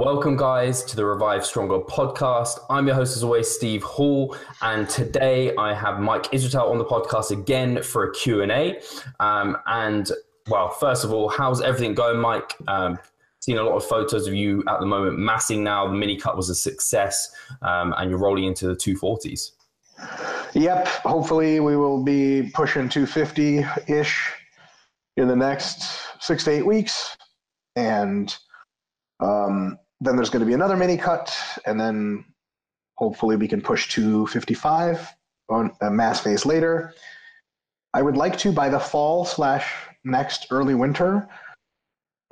Welcome, guys, to the Revive Stronger podcast. I'm your host, as always, Steve Hall, and today I have Mike Israetel on the podcast again for a Q&A. Um, and, well, first of all, how's everything going, Mike? Um, seen a lot of photos of you at the moment massing now. The mini cut was a success, um, and you're rolling into the 240s. Yep. Hopefully, we will be pushing 250 ish in the next six to eight weeks. And um, then there's going to be another mini cut, and then hopefully we can push to 55 on a mass phase later. I would like to by the fall slash next early winter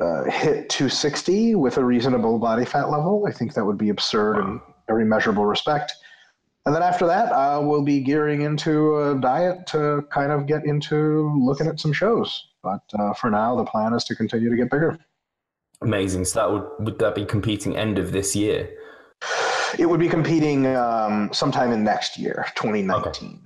uh, hit 260 with a reasonable body fat level. I think that would be absurd wow. in every measurable respect. And then after that, uh, we'll be gearing into a diet to kind of get into looking at some shows. But uh, for now, the plan is to continue to get bigger. Amazing. So that would would that be competing end of this year? It would be competing um, sometime in next year, 2019. Okay.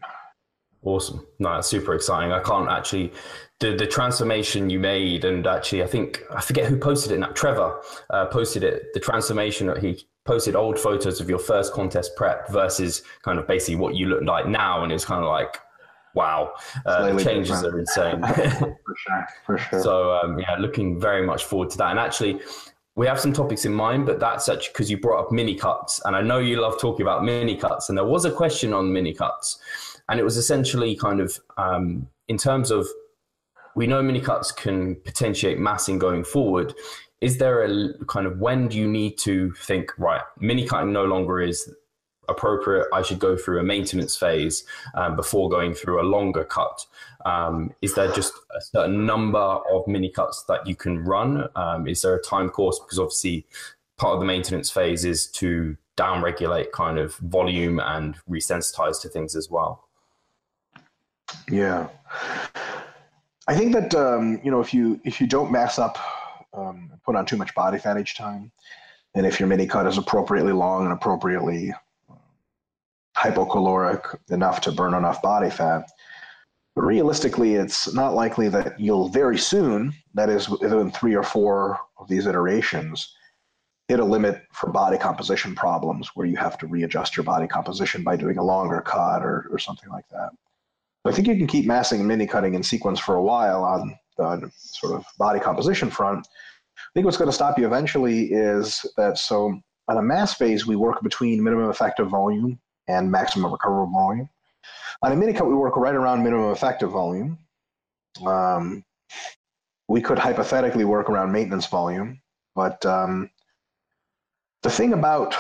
Awesome. No, that's super exciting. I can't actually the the transformation you made, and actually, I think I forget who posted it. Now, Trevor uh, posted it. The transformation that he posted old photos of your first contest prep versus kind of basically what you look like now, and it's kind of like wow, uh, the changes different. are insane. for sure, for sure. So um, yeah, looking very much forward to that. And actually, we have some topics in mind, but that's actually because you brought up mini cuts, and I know you love talking about mini cuts. And there was a question on mini cuts, and it was essentially kind of um, in terms of we know mini cuts can potentiate massing going forward. Is there a kind of when do you need to think right? Mini cutting no longer is appropriate, I should go through a maintenance phase um, before going through a longer cut? Um, is there just a certain number of mini cuts that you can run? Um, is there a time course? Because obviously, part of the maintenance phase is to downregulate kind of volume and resensitize to things as well. Yeah, I think that um, you know if you if you don't mess up, um, put on too much body fat each time, and if your mini cut is appropriately long and appropriately hypocaloric enough to burn enough body fat. But realistically, it's not likely that you'll very soon, that is within three or four of these iterations, hit a limit for body composition problems where you have to readjust your body composition by doing a longer cut or, or something like that. I think you can keep massing and mini cutting in sequence for a while on the sort of body composition front. I think what's going to stop you eventually is that so on a mass phase, we work between minimum effective volume and maximum recoverable volume. On a mini cut, we work right around minimum effective volume. Um, we could hypothetically work around maintenance volume, but um, the thing about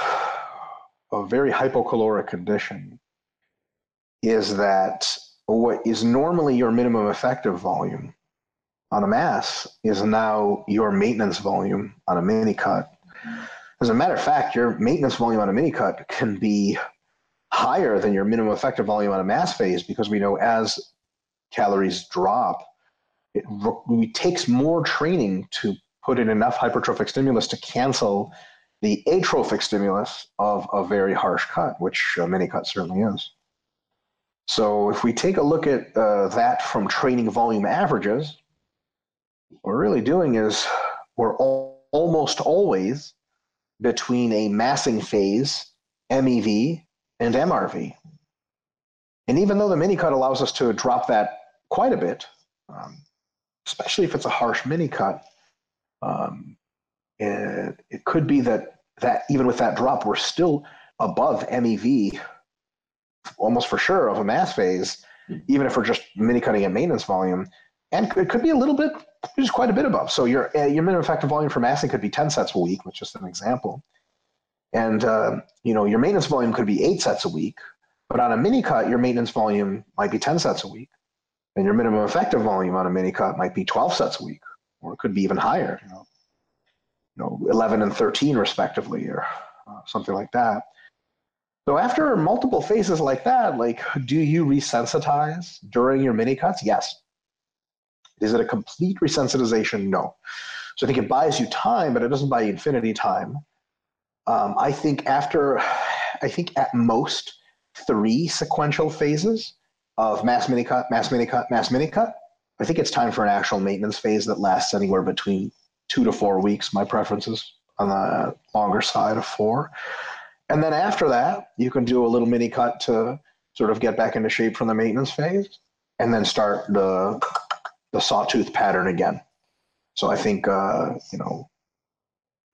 a very hypocaloric condition is that what is normally your minimum effective volume on a mass is now your maintenance volume on a mini cut. As a matter of fact, your maintenance volume on a mini cut can be higher than your minimum effective volume on a mass phase because we know as calories drop, it, it takes more training to put in enough hypertrophic stimulus to cancel the atrophic stimulus of a very harsh cut, which a mini cut certainly is. So if we take a look at uh, that from training volume averages, what we're really doing is we're all, almost always between a massing phase, MEV, and MRV. And even though the mini cut allows us to drop that quite a bit, um, especially if it's a harsh mini cut, um, it, it could be that that even with that drop, we're still above MEV, almost for sure, of a mass phase, even if we're just mini cutting at maintenance volume. And it could be a little bit, just quite a bit above. So your uh, your minimum effective volume for massing could be 10 sets a week, which is just an example. And uh, you know, your maintenance volume could be eight sets a week, but on a mini cut, your maintenance volume might be 10 sets a week. And your minimum effective volume on a mini cut might be 12 sets a week, or it could be even higher, you know, you know 11 and 13 respectively, or uh, something like that. So after multiple phases like that, like do you resensitize during your mini cuts? Yes. Is it a complete resensitization? No. So I think it buys you time, but it doesn't buy you infinity time. Um, I think after, I think at most three sequential phases of mass mini cut, mass mini cut, mass mini cut, I think it's time for an actual maintenance phase that lasts anywhere between two to four weeks. My preference is on the longer side of four. And then after that, you can do a little mini cut to sort of get back into shape from the maintenance phase and then start the, the sawtooth pattern again. So I think, uh, you know,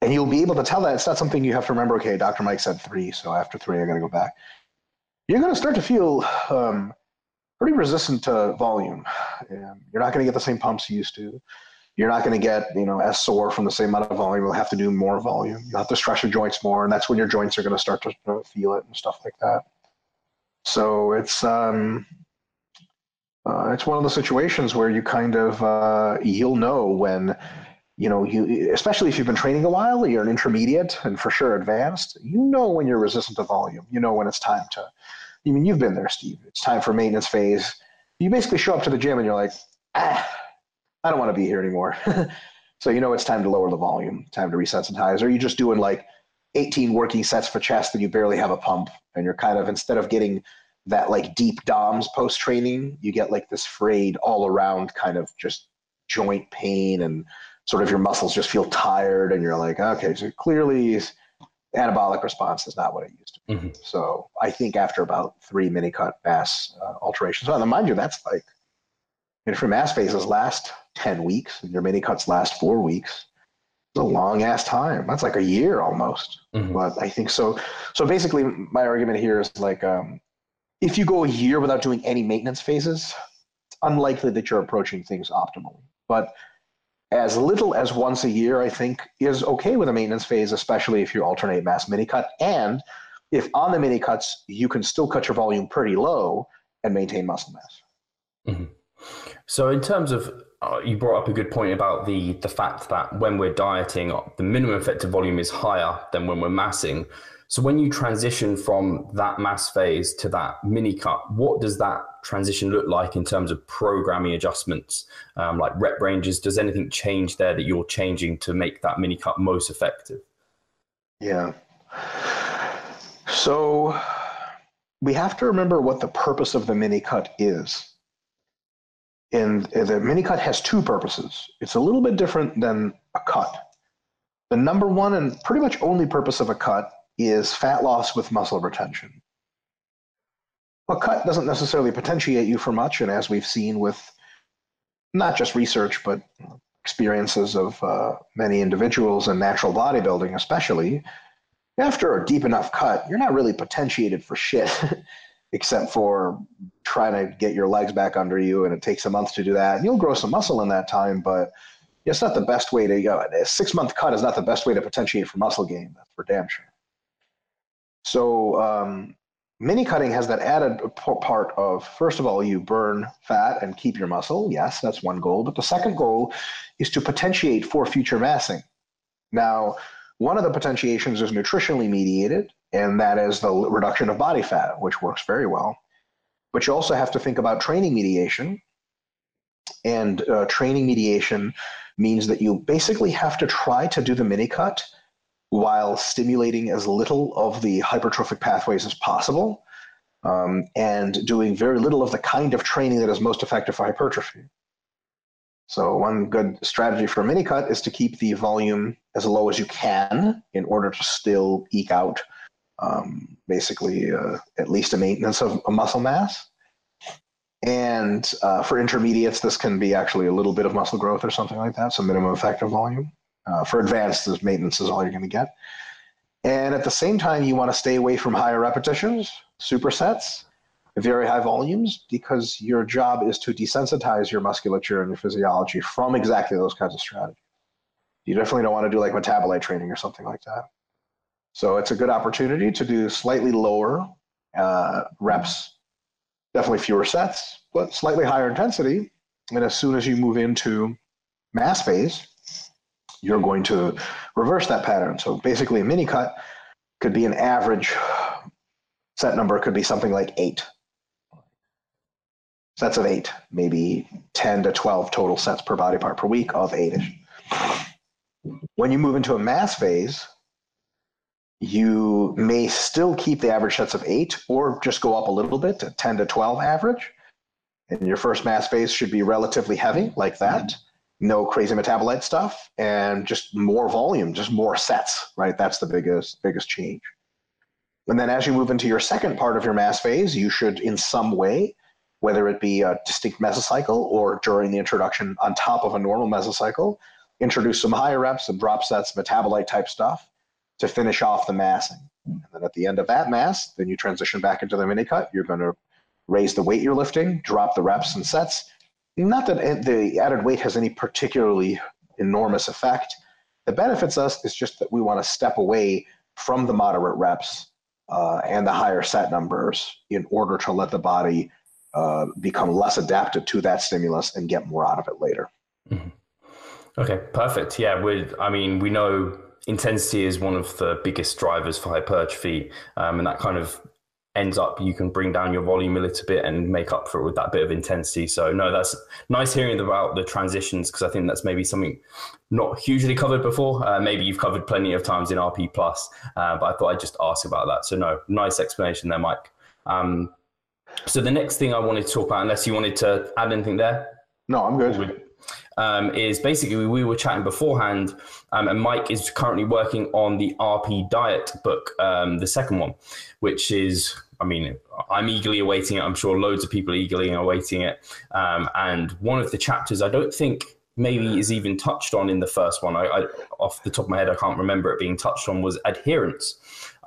and you'll be able to tell that it's not something you have to remember. Okay, Dr. Mike said three, so after three, I got to go back. You're going to start to feel um, pretty resistant to volume. And you're not going to get the same pumps you used to. You're not going to get you know as sore from the same amount of volume. You'll have to do more volume. You'll have to stress your joints more, and that's when your joints are going to start to feel it and stuff like that. So it's um, uh, it's one of the situations where you kind of uh, you'll know when you know, you especially if you've been training a while, you're an intermediate and for sure advanced. You know when you're resistant to volume. You know when it's time to. I mean, you've been there, Steve. It's time for maintenance phase. You basically show up to the gym and you're like, ah, I don't want to be here anymore. so you know it's time to lower the volume, time to resensitize. Or you're just doing like 18 working sets for chest and you barely have a pump, and you're kind of instead of getting that like deep DOMs post training, you get like this frayed all around kind of just joint pain and sort of your muscles just feel tired and you're like, okay, so clearly anabolic response is not what it used to be. Mm-hmm. So I think after about three mini cut mass uh, alterations, and mind you, that's like, if your mass phases last 10 weeks and your mini cuts last four weeks, it's a long ass time. That's like a year almost. Mm-hmm. But I think so. So basically, my argument here is like, um, if you go a year without doing any maintenance phases, it's unlikely that you're approaching things optimally. But as little as once a year, I think, is okay with a maintenance phase, especially if you alternate mass mini cut. And if on the mini cuts, you can still cut your volume pretty low and maintain muscle mass. Mm-hmm. So, in terms of, uh, you brought up a good point about the the fact that when we're dieting, the minimum effective volume is higher than when we're massing. So when you transition from that mass phase to that mini cut, what does that transition look like in terms of programming adjustments, um, like rep ranges? Does anything change there that you're changing to make that mini cut most effective? Yeah. So we have to remember what the purpose of the mini cut is. And the mini cut has two purposes. It's a little bit different than a cut. The number one and pretty much only purpose of a cut is fat loss with muscle retention. A cut doesn't necessarily potentiate you for much, and as we've seen with not just research, but experiences of uh, many individuals in natural bodybuilding, especially, after a deep enough cut, you're not really potentiated for shit, except for trying to get your legs back under you, and it takes a month to do that. And you'll grow some muscle in that time, but it's not the best way to go. A six month cut is not the best way to potentiate for muscle gain. That's for damn sure. So um, mini cutting has that added part of first of all you burn fat and keep your muscle. Yes, that's one goal. But the second goal is to potentiate for future massing. Now, one of the potentiations is nutritionally mediated, and that is the reduction of body fat, which works very well. But you also have to think about training mediation. And uh, training mediation means that you basically have to try to do the mini cut while stimulating as little of the hypertrophic pathways as possible um, and doing very little of the kind of training that is most effective for hypertrophy. So one good strategy for a mini cut is to keep the volume as low as you can in order to still eke out um, basically uh, at least a maintenance of a muscle mass. And uh, for intermediates, this can be actually a little bit of muscle growth or something like that, so minimum effective volume. Uh, for advanced, maintenance is all you're going to get. And at the same time, you want to stay away from higher repetitions, supersets, very high volumes, because your job is to desensitize your musculature and your physiology from exactly those kinds of strategies. You definitely don't want to do like metabolite training or something like that. So it's a good opportunity to do slightly lower uh, reps, definitely fewer sets, but slightly higher intensity. And as soon as you move into mass phase, you're going to reverse that pattern. So basically, a mini cut could be an average set number, could be something like eight sets of eight, maybe 10 to 12 total sets per body part per week of eight ish. When you move into a mass phase, you may still keep the average sets of eight or just go up a little bit to 10 to 12 average. And your first mass phase should be relatively heavy, like that no crazy metabolite stuff, and just more volume, just more sets, right? That's the biggest biggest change. And then as you move into your second part of your mass phase, you should in some way, whether it be a distinct mesocycle or during the introduction on top of a normal mesocycle, introduce some higher reps, some drop sets, metabolite type stuff to finish off the massing. And then at the end of that mass, then you transition back into the mini cut. You're going to raise the weight you're lifting, drop the reps and sets. Not that the added weight has any particularly enormous effect. The benefits us is just that we want to step away from the moderate reps uh, and the higher set numbers in order to let the body uh, become less adapted to that stimulus and get more out of it later. Mm-hmm. Okay, perfect. Yeah, we I mean, we know intensity is one of the biggest drivers for hypertrophy, um, and that kind of ends up you can bring down your volume a little bit and make up for it with that bit of intensity. So no, that's nice hearing about the transitions because I think that's maybe something not hugely covered before. Uh, maybe you've covered plenty of times in RP plus, uh, but I thought I'd just ask about that. So no, nice explanation there, Mike. Um, so the next thing I wanted to talk about, unless you wanted to add anything there. No, I'm good um, is basically we were chatting beforehand, um, and Mike is currently working on the RP Diet book, um, the second one, which is, I mean, I'm eagerly awaiting it. I'm sure loads of people eagerly awaiting it. Um, and one of the chapters, I don't think maybe is even touched on in the first one. I, I, off the top of my head, I can't remember it being touched on. Was adherence.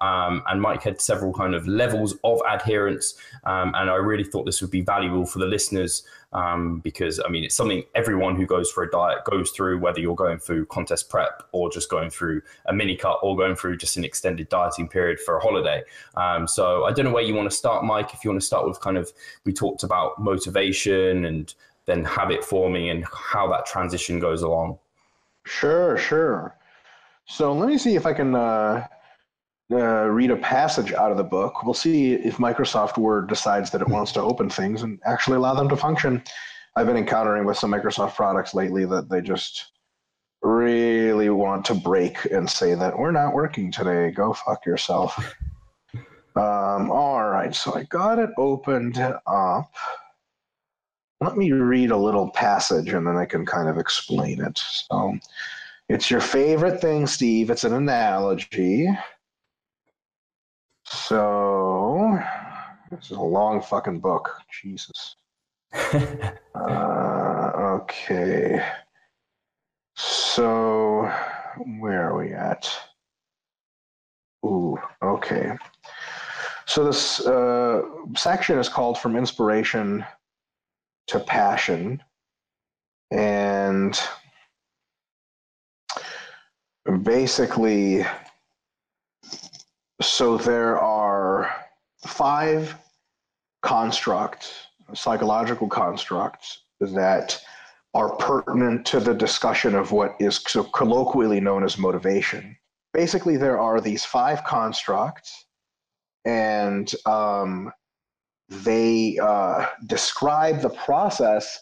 Um, and Mike had several kind of levels of adherence. Um, and I really thought this would be valuable for the listeners um, because, I mean, it's something everyone who goes for a diet goes through, whether you're going through contest prep or just going through a mini cut or going through just an extended dieting period for a holiday. Um, so I don't know where you want to start, Mike. If you want to start with kind of, we talked about motivation and then habit forming and how that transition goes along. Sure, sure. So let me see if I can. Uh uh, read a passage out of the book. We'll see if Microsoft Word decides that it wants to open things and actually allow them to function. I've been encountering with some Microsoft products lately that they just really want to break and say that we're not working today. Go fuck yourself. Um, all right, so I got it opened up. Let me read a little passage and then I can kind of explain it. So, it's your favorite thing, Steve. It's an analogy. So, this is a long fucking book. Jesus. uh, okay. So, where are we at? Ooh, okay. So, this uh, section is called From Inspiration to Passion. And basically, so there are five constructs, psychological constructs, that are pertinent to the discussion of what is so colloquially known as motivation. Basically, there are these five constructs, and um, they uh, describe the process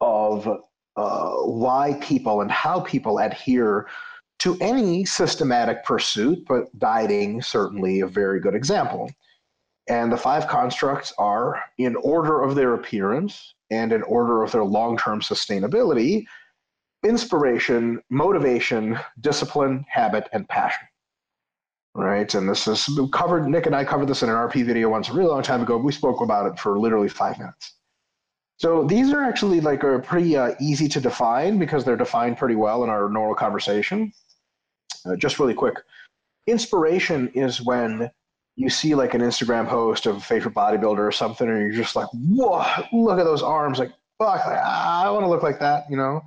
of uh, why people and how people adhere to any systematic pursuit, but dieting certainly a very good example. And the five constructs are in order of their appearance and in order of their long term sustainability inspiration, motivation, discipline, habit, and passion. Right. And this is covered, Nick and I covered this in an RP video once a really long time ago. We spoke about it for literally five minutes. So these are actually like are pretty uh, easy to define because they're defined pretty well in our normal conversation. Uh, just really quick, inspiration is when you see like an Instagram post of a favorite bodybuilder or something, and you're just like, whoa, look at those arms. Like, fuck, I want to look like that, you know?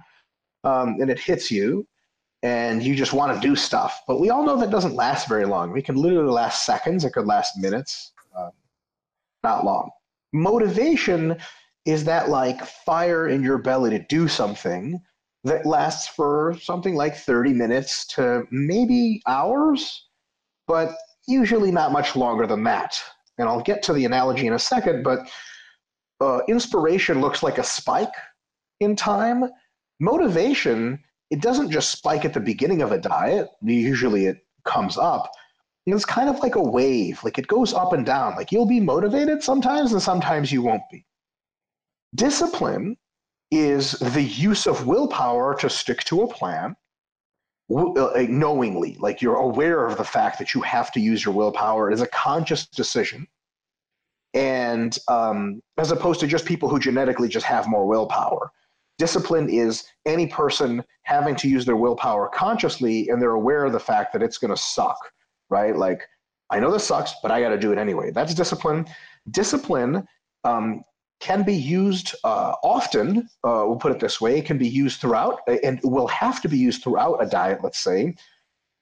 Um, and it hits you, and you just want to do stuff. But we all know that doesn't last very long. It can literally last seconds, it could last minutes, um, not long. Motivation is that like fire in your belly to do something that lasts for something like 30 minutes to maybe hours, but usually not much longer than that. And I'll get to the analogy in a second, but uh, inspiration looks like a spike in time. Motivation, it doesn't just spike at the beginning of a diet, usually it comes up. It's kind of like a wave, like it goes up and down. Like you'll be motivated sometimes, and sometimes you won't be. Discipline is the use of willpower to stick to a plan uh, knowingly like you're aware of the fact that you have to use your willpower it is a conscious decision. And um, as opposed to just people who genetically just have more willpower. Discipline is any person having to use their willpower consciously and they're aware of the fact that it's going to suck right? Like i know this sucks but i got to do it anyway. That's discipline. Discipline um, can be used uh, often, uh, we'll put it this way, it can be used throughout and will have to be used throughout a diet, let's say.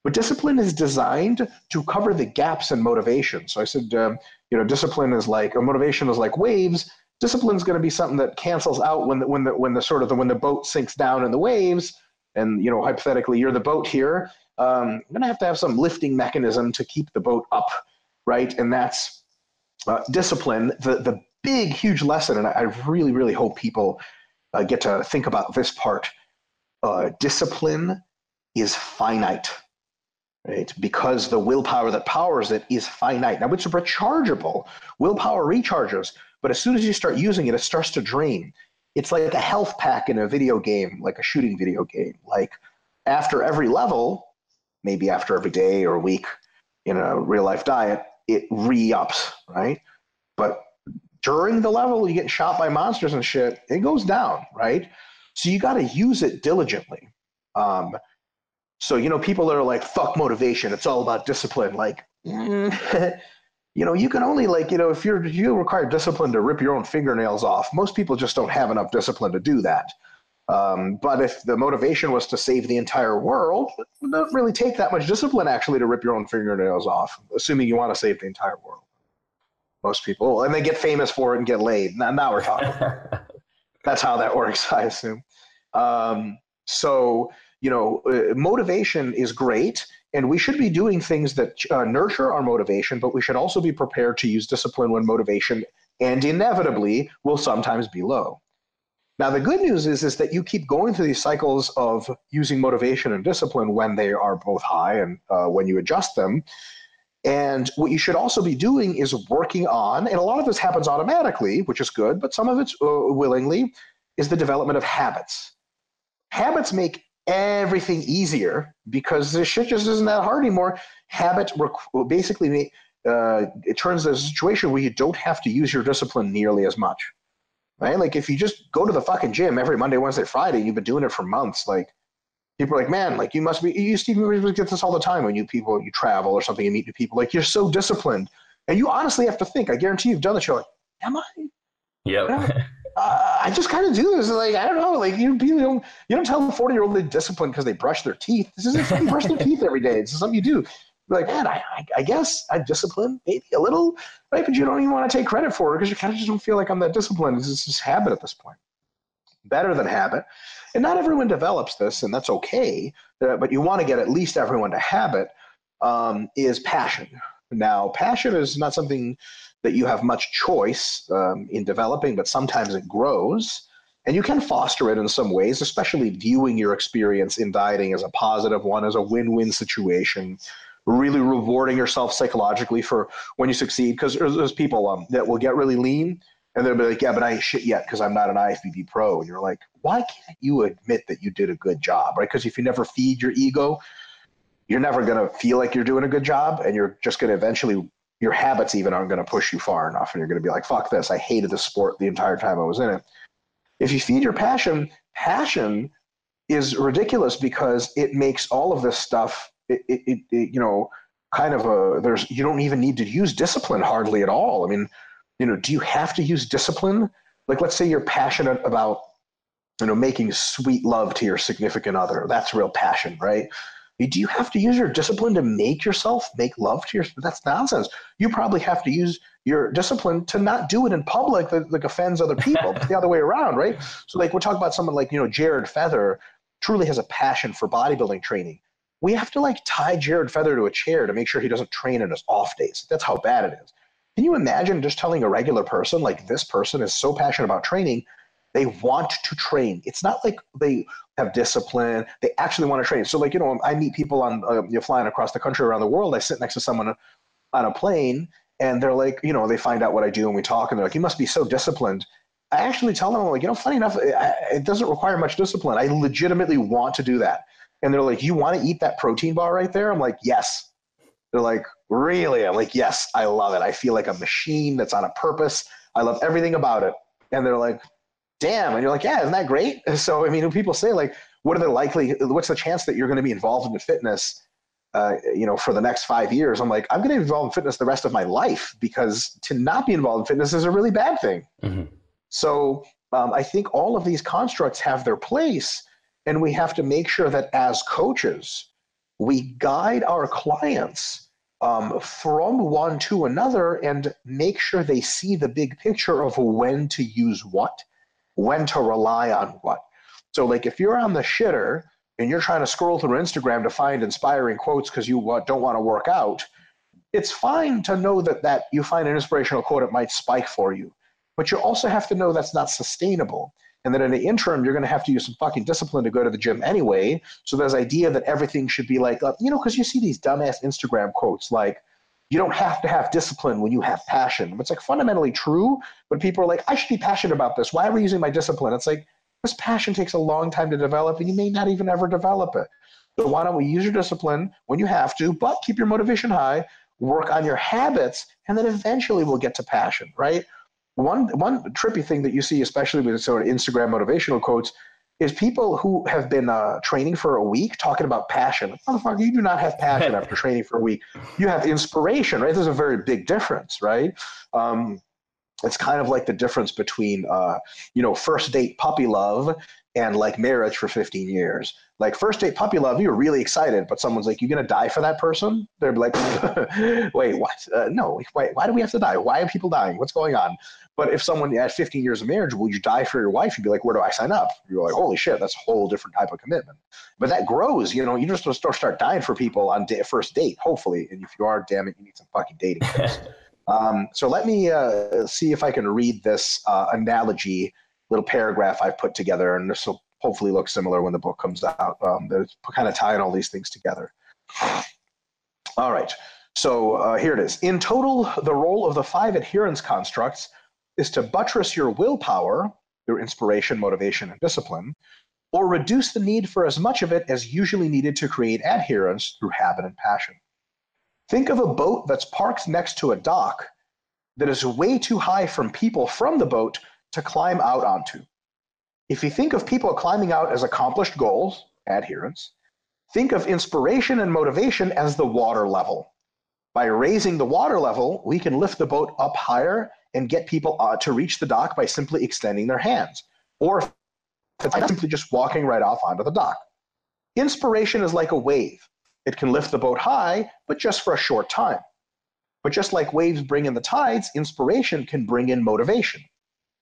But discipline is designed to cover the gaps in motivation. So I said, um, you know, discipline is like, or motivation is like waves. Discipline is going to be something that cancels out when the, when the, when the sort of the, when the boat sinks down in the waves. And, you know, hypothetically, you're the boat here. Um, you're going to have to have some lifting mechanism to keep the boat up, right? And that's uh, discipline. The, the big, huge lesson, and I really, really hope people uh, get to think about this part. Uh, discipline is finite, right? Because the willpower that powers it is finite. Now it's rechargeable. Willpower recharges, but as soon as you start using it, it starts to drain. It's like a health pack in a video game, like a shooting video game. Like after every level, maybe after every day or week in a real life diet, it re ups, right? But during the level, you get shot by monsters and shit, it goes down, right? So you got to use it diligently. Um, so, you know, people that are like, fuck motivation, it's all about discipline. Like, you know, you can only like, you know, if you're, you require discipline to rip your own fingernails off, most people just don't have enough discipline to do that. Um, but if the motivation was to save the entire world, it doesn't really take that much discipline actually to rip your own fingernails off, assuming you want to save the entire world most people, and they get famous for it and get laid. Now, now we're talking. That's how that works, I assume. Um, so, you know, uh, motivation is great, and we should be doing things that uh, nurture our motivation, but we should also be prepared to use discipline when motivation and inevitably will sometimes be low. Now, the good news is, is that you keep going through these cycles of using motivation and discipline when they are both high and uh, when you adjust them. And what you should also be doing is working on, and a lot of this happens automatically, which is good, but some of it's uh, willingly, is the development of habits. Habits make everything easier because this shit just isn't that hard anymore. Habit rec- basically uh, it turns a situation where you don't have to use your discipline nearly as much. Right? Like if you just go to the fucking gym every Monday, Wednesday, Friday, you've been doing it for months, like people are like, man, like you must be, you Stephen get this all the time when you people, you travel or something, you meet new people, like you're so disciplined. And you honestly have to think, I guarantee you've done the show. Like, am I? Yep. uh, I just kind of do this. Like, I don't know. Like you, people don't, you don't tell a 40 year old they're disciplined because they brush their teeth. This isn't something brush their teeth every day. It's something you do. You're like, man, I, I, I guess I'm disciplined, maybe a little, right? But you don't even want to take credit for it because you kind of just don't feel like I'm that disciplined. It's just habit at this point. Better than habit. And not everyone develops this, and that's okay. Uh, but you want to get at least everyone to habit um, is passion. Now, passion is not something that you have much choice um, in developing, but sometimes it grows. And you can foster it in some ways, especially viewing your experience in dieting as a positive one, as a win win situation, really rewarding yourself psychologically for when you succeed. Because there's, there's, people um, that will get really lean and they'll be like, yeah, but I ain't shit yet because I'm not an IFBB pro. And you're like, why can't you admit that you did a good job, right? Because if you never feed your ego, you're never going to feel like you're doing a good job. And you're just going to eventually, your habits even aren't going to push you far enough. And you're going to be like, fuck this. I hated the sport the entire time I was in it. If you feed your passion, passion is ridiculous because it makes all of this stuff, it, it, it, you know, kind of a, there's, you don't even need to use discipline hardly at all. I mean, you know, do you have to use discipline? Like, let's say you're passionate about, you know, making sweet love to your significant other. That's real passion, right? Do you have to use your discipline to make yourself make love to your? That's nonsense. You probably have to use your discipline to not do it in public that like offends other people. But the other way around, right? So, like, we're talking about someone like you know Jared Feather, truly has a passion for bodybuilding training. We have to like tie Jared Feather to a chair to make sure he doesn't train in his off days. That's how bad it is. Can you imagine just telling a regular person, like this person is so passionate about training, they want to train. It's not like they have discipline. They actually want to train. So, like, you know, I meet people on, uh, you're flying across the country around the world. I sit next to someone on a plane and they're like, you know, they find out what I do and we talk and they're like, you must be so disciplined. I actually tell them, I'm like, you know, funny enough, it doesn't require much discipline. I legitimately want to do that. And they're like, you want to eat that protein bar right there? I'm like, yes. They're like, really? I'm like, yes, I love it. I feel like a machine that's on a purpose. I love everything about it. And they're like, damn. And you're like, yeah, isn't that great? So, I mean, when people say like, what are the likely, what's the chance that you're going to be involved in fitness, uh, you know, for the next five years? I'm like, I'm going to be involved in fitness the rest of my life because to not be involved in fitness is a really bad thing. Mm-hmm. So um, I think all of these constructs have their place, and we have to make sure that as coaches, we guide our clients um, from one to another and make sure they see the big picture of when to use what, when to rely on what. So, like if you're on the shitter and you're trying to scroll through Instagram to find inspiring quotes because you don't want to work out, it's fine to know that that you find an inspirational quote it might spike for you but you also have to know that's not sustainable. And then in the interim, you're going to have to use some fucking discipline to go to the gym anyway. So this idea that everything should be like, uh, you know, because you see these dumbass Instagram quotes like, you don't have to have discipline when you have passion. It's like fundamentally true, but people are like, I should be passionate about this. Why are we using my discipline? It's like, this passion takes a long time to develop and you may not even ever develop it. So why don't we use your discipline when you have to, but keep your motivation high, work on your habits, and then eventually we'll get to passion, right? One one trippy thing that you see, especially with sort of Instagram motivational quotes, is people who have been uh, training for a week talking about passion. Motherfucker, you do not have passion after training for a week. You have inspiration, right? There's a very big difference, right? Um, it's kind of like the difference between, uh, you know, first date puppy love and like marriage for 15 years. Like first date puppy love, you're really excited, but someone's like, "You're gonna die for that person?" They're like, "Wait, what? Uh, no, wait, why do we have to die? Why are people dying? What's going on?" But if someone at 15 years of marriage, will you die for your wife? You'd be like, where do I sign up? You're like, holy shit, that's a whole different type of commitment. But that grows, you know, you just start start dying for people on day, first date, hopefully. And if you are, damn it, you need some fucking dating um, so let me uh, see if I can read this uh, analogy, little paragraph I've put together, and this will hopefully look similar when the book comes out. Um, there's kind of tying all these things together. All right. So uh, here it is. In total, the role of the five adherence constructs is to buttress your willpower, your inspiration, motivation, and discipline, or reduce the need for as much of it as usually needed to create adherence through habit and passion. Think of a boat that's parked next to a dock that is way too high from people from the boat to climb out onto. If you think of people climbing out as accomplished goals, adherence, think of inspiration and motivation as the water level. By raising the water level, we can lift the boat up higher and get people uh, to reach the dock by simply extending their hands, or simply just walking right off onto the dock. Inspiration is like a wave. It can lift the boat high, but just for a short time. But just like waves bring in the tides, inspiration can bring in motivation.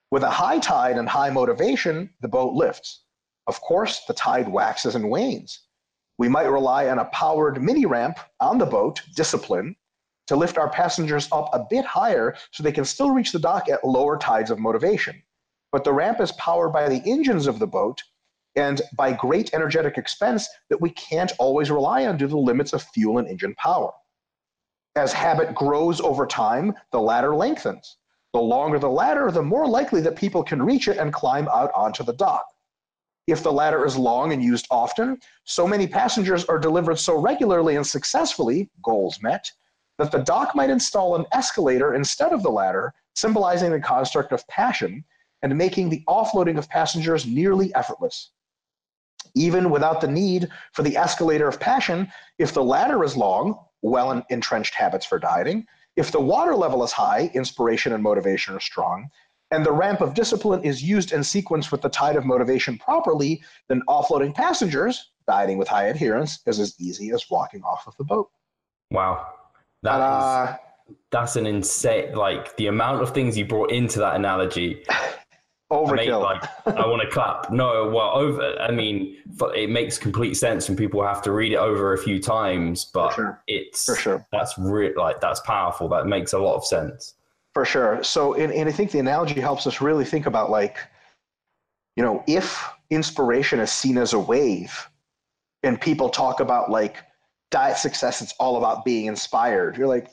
With a high tide and high motivation, the boat lifts. Of course, the tide waxes and wanes. We might rely on a powered mini ramp on the boat, discipline, to lift our passengers up a bit higher so they can still reach the dock at lower tides of motivation. But the ramp is powered by the engines of the boat and by great energetic expense that we can't always rely on due to the limits of fuel and engine power. As habit grows over time, the ladder lengthens. The longer the ladder, the more likely that people can reach it and climb out onto the dock. If the ladder is long and used often, so many passengers are delivered so regularly and successfully, goals met, that the dock might install an escalator instead of the ladder, symbolizing the construct of passion and making the offloading of passengers nearly effortless. Even without the need for the escalator of passion, if the ladder is long, well entrenched habits for dieting, if the water level is high, inspiration and motivation are strong, and the ramp of discipline is used in sequence with the tide of motivation properly, then offloading passengers, dieting with high adherence, is as easy as walking off of the boat. Wow. That uh, is, that's an insane like the amount of things you brought into that analogy. Overkill. like, I want to clap. No, well, over. I mean, it makes complete sense when people have to read it over a few times, but For sure. it's For sure. That's re- like that's powerful. That makes a lot of sense. For sure. So, and, and I think the analogy helps us really think about like, you know, if inspiration is seen as a wave, and people talk about like diet success, it's all about being inspired. You're like,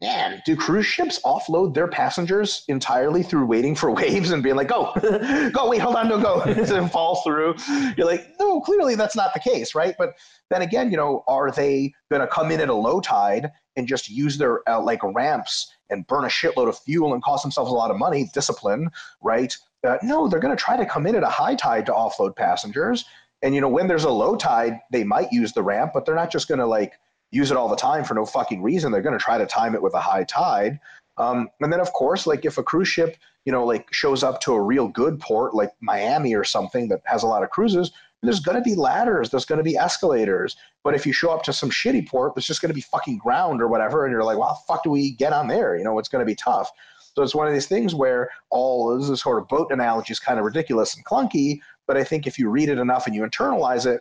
man, do cruise ships offload their passengers entirely through waiting for waves and being like, go, go, wait, hold on, don't go, and fall through? You're like, no, clearly that's not the case, right? But then again, you know, are they going to come in at a low tide and just use their uh, like ramps and burn a shitload of fuel and cost themselves a lot of money? Discipline, right? Uh, no, they're going to try to come in at a high tide to offload passengers. And you know, when there's a low tide, they might use the ramp, but they're not just going to like use it all the time for no fucking reason. They're going to try to time it with a high tide. Um, and then, of course, like if a cruise ship, you know, like shows up to a real good port like Miami or something that has a lot of cruises, there's going to be ladders, there's going to be escalators. But if you show up to some shitty port, there's just going to be fucking ground or whatever, and you're like, well, fuck do we get on there? You know, it's going to be tough. So it's one of these things where all this sort of boat analogy is kind of ridiculous and clunky, but I think if you read it enough and you internalize it,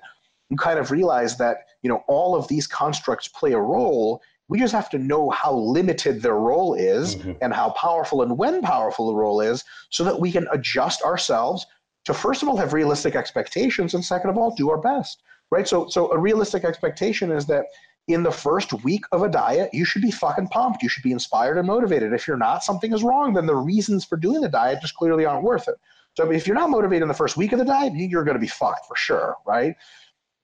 you kind of realize that you know all of these constructs play a role. We just have to know how limited their role is mm-hmm. and how powerful and when powerful the role is so that we can adjust ourselves to first of all have realistic expectations and second of all do our best right? So so a realistic expectation is that in the first week of a diet you should be fucking pumped. You should be inspired and motivated. If you're not something is wrong then the reasons for doing the diet just clearly aren't worth it. So if you're not motivated in the first week of the diet you're going to be fucked for sure right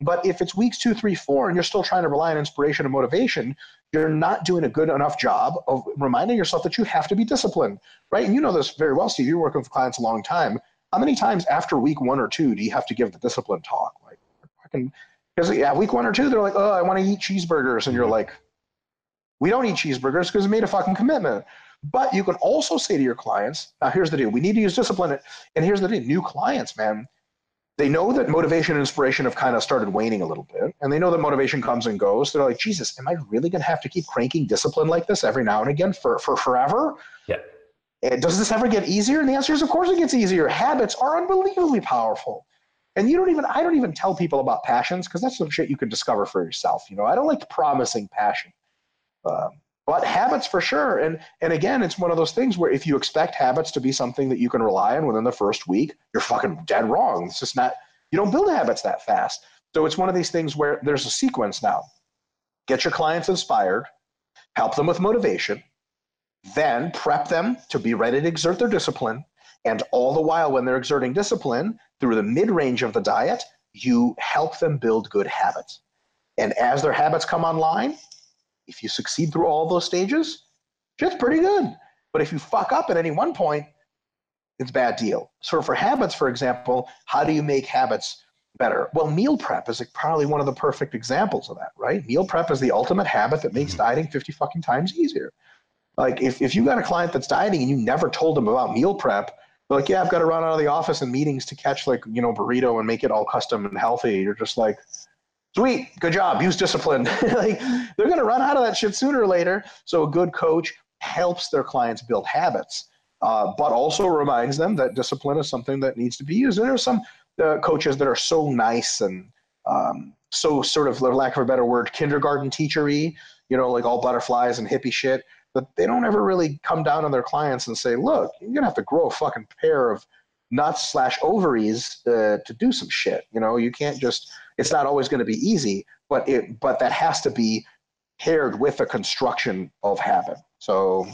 but if it's weeks two, three, four, and you're still trying to rely on inspiration and motivation, you're not doing a good enough job of reminding yourself that you have to be disciplined, right? And you know this very well, Steve. You're working with clients a long time. How many times after week one or two do you have to give the discipline talk? Like, because yeah, week one or two, they're like, oh, I want to eat cheeseburgers, and you're mm-hmm. like, we don't eat cheeseburgers because we made a fucking commitment. But you can also say to your clients, now here's the deal: we need to use discipline. And here's the deal: new clients, man they know that motivation and inspiration have kind of started waning a little bit, and they know that motivation comes and goes. They're like, Jesus, am I really going to have to keep cranking discipline like this every now and again for, for forever? Yeah. And does this ever get easier? And the answer is, of course, it gets easier. Habits are unbelievably powerful. And you don't even, I don't even tell people about passions because that's some shit you can discover for yourself. You know, I don't like promising passion. Um, but habits for sure. And and again it's one of those things where if you expect habits to be something that you can rely on within the first week you're fucking dead wrong. It's just not you don't build habits that fast. So it's one of these things where there's a sequence now. Get your clients inspired help them with motivation then prep them to be ready to exert their discipline. And all the while when they're exerting discipline through the mid-range of the diet you help them build good habits. And as their habits come online if you succeed through all those stages, it's pretty good. But if you fuck up at any one point, it's a bad deal. So for habits, for example, how do you make habits better? Well, meal prep is like probably one of the perfect examples of that, right? Meal prep is the ultimate habit that makes mm-hmm. dieting 50 fucking times easier. Like if, if you got a client that's dieting and you never told them about meal prep, they're like, yeah, I've got to run out of the office and meetings to catch like, you know, burrito and make it all custom and healthy. You're just like, Sweet, good job. Use discipline. like they're going to run out of that shit sooner or later. So a good coach helps their clients build habits, uh, but also reminds them that discipline is something that needs to be used. And there are some uh, coaches that are so nice and um, so sort of, for lack of a better word, kindergarten teachery. You know, like all butterflies and hippie shit. But they don't ever really come down on their clients and say, "Look, you're gonna have to grow a fucking pair of nuts slash ovaries uh, to do some shit." You know, you can't just it's not always going to be easy, but it but that has to be paired with a construction of habit. So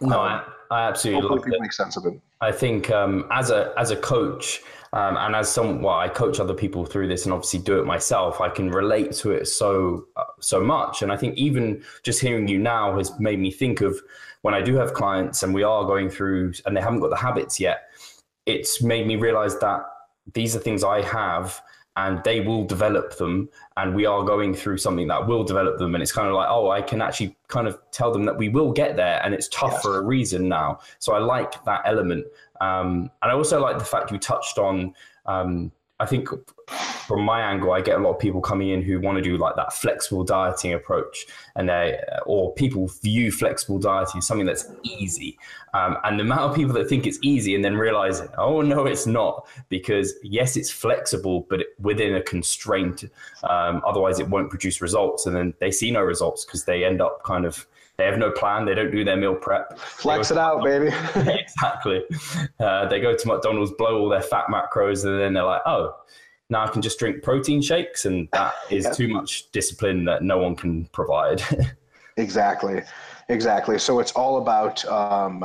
no, um, I, I, absolutely love it. Make sense of it. I think um, as a as a coach um, and as some, well, I coach other people through this and obviously do it myself. I can relate to it so uh, so much, and I think even just hearing you now has made me think of when I do have clients and we are going through and they haven't got the habits yet. It's made me realize that these are things I have and they will develop them and we are going through something that will develop them and it's kind of like oh i can actually kind of tell them that we will get there and it's tough yes. for a reason now so i like that element um, and i also like the fact you touched on um, I think from my angle, I get a lot of people coming in who want to do like that flexible dieting approach, and they or people view flexible dieting as something that's easy. Um, and the amount of people that think it's easy and then realize, oh no, it's not, because yes, it's flexible, but within a constraint. Um, otherwise, it won't produce results, and then they see no results because they end up kind of they have no plan. They don't do their meal prep. Flex it out, baby. exactly. Uh, they go to McDonald's, blow all their fat macros, and then they're like, oh, now I can just drink protein shakes. And that is too much discipline that no one can provide. exactly. exactly. So it's all about um,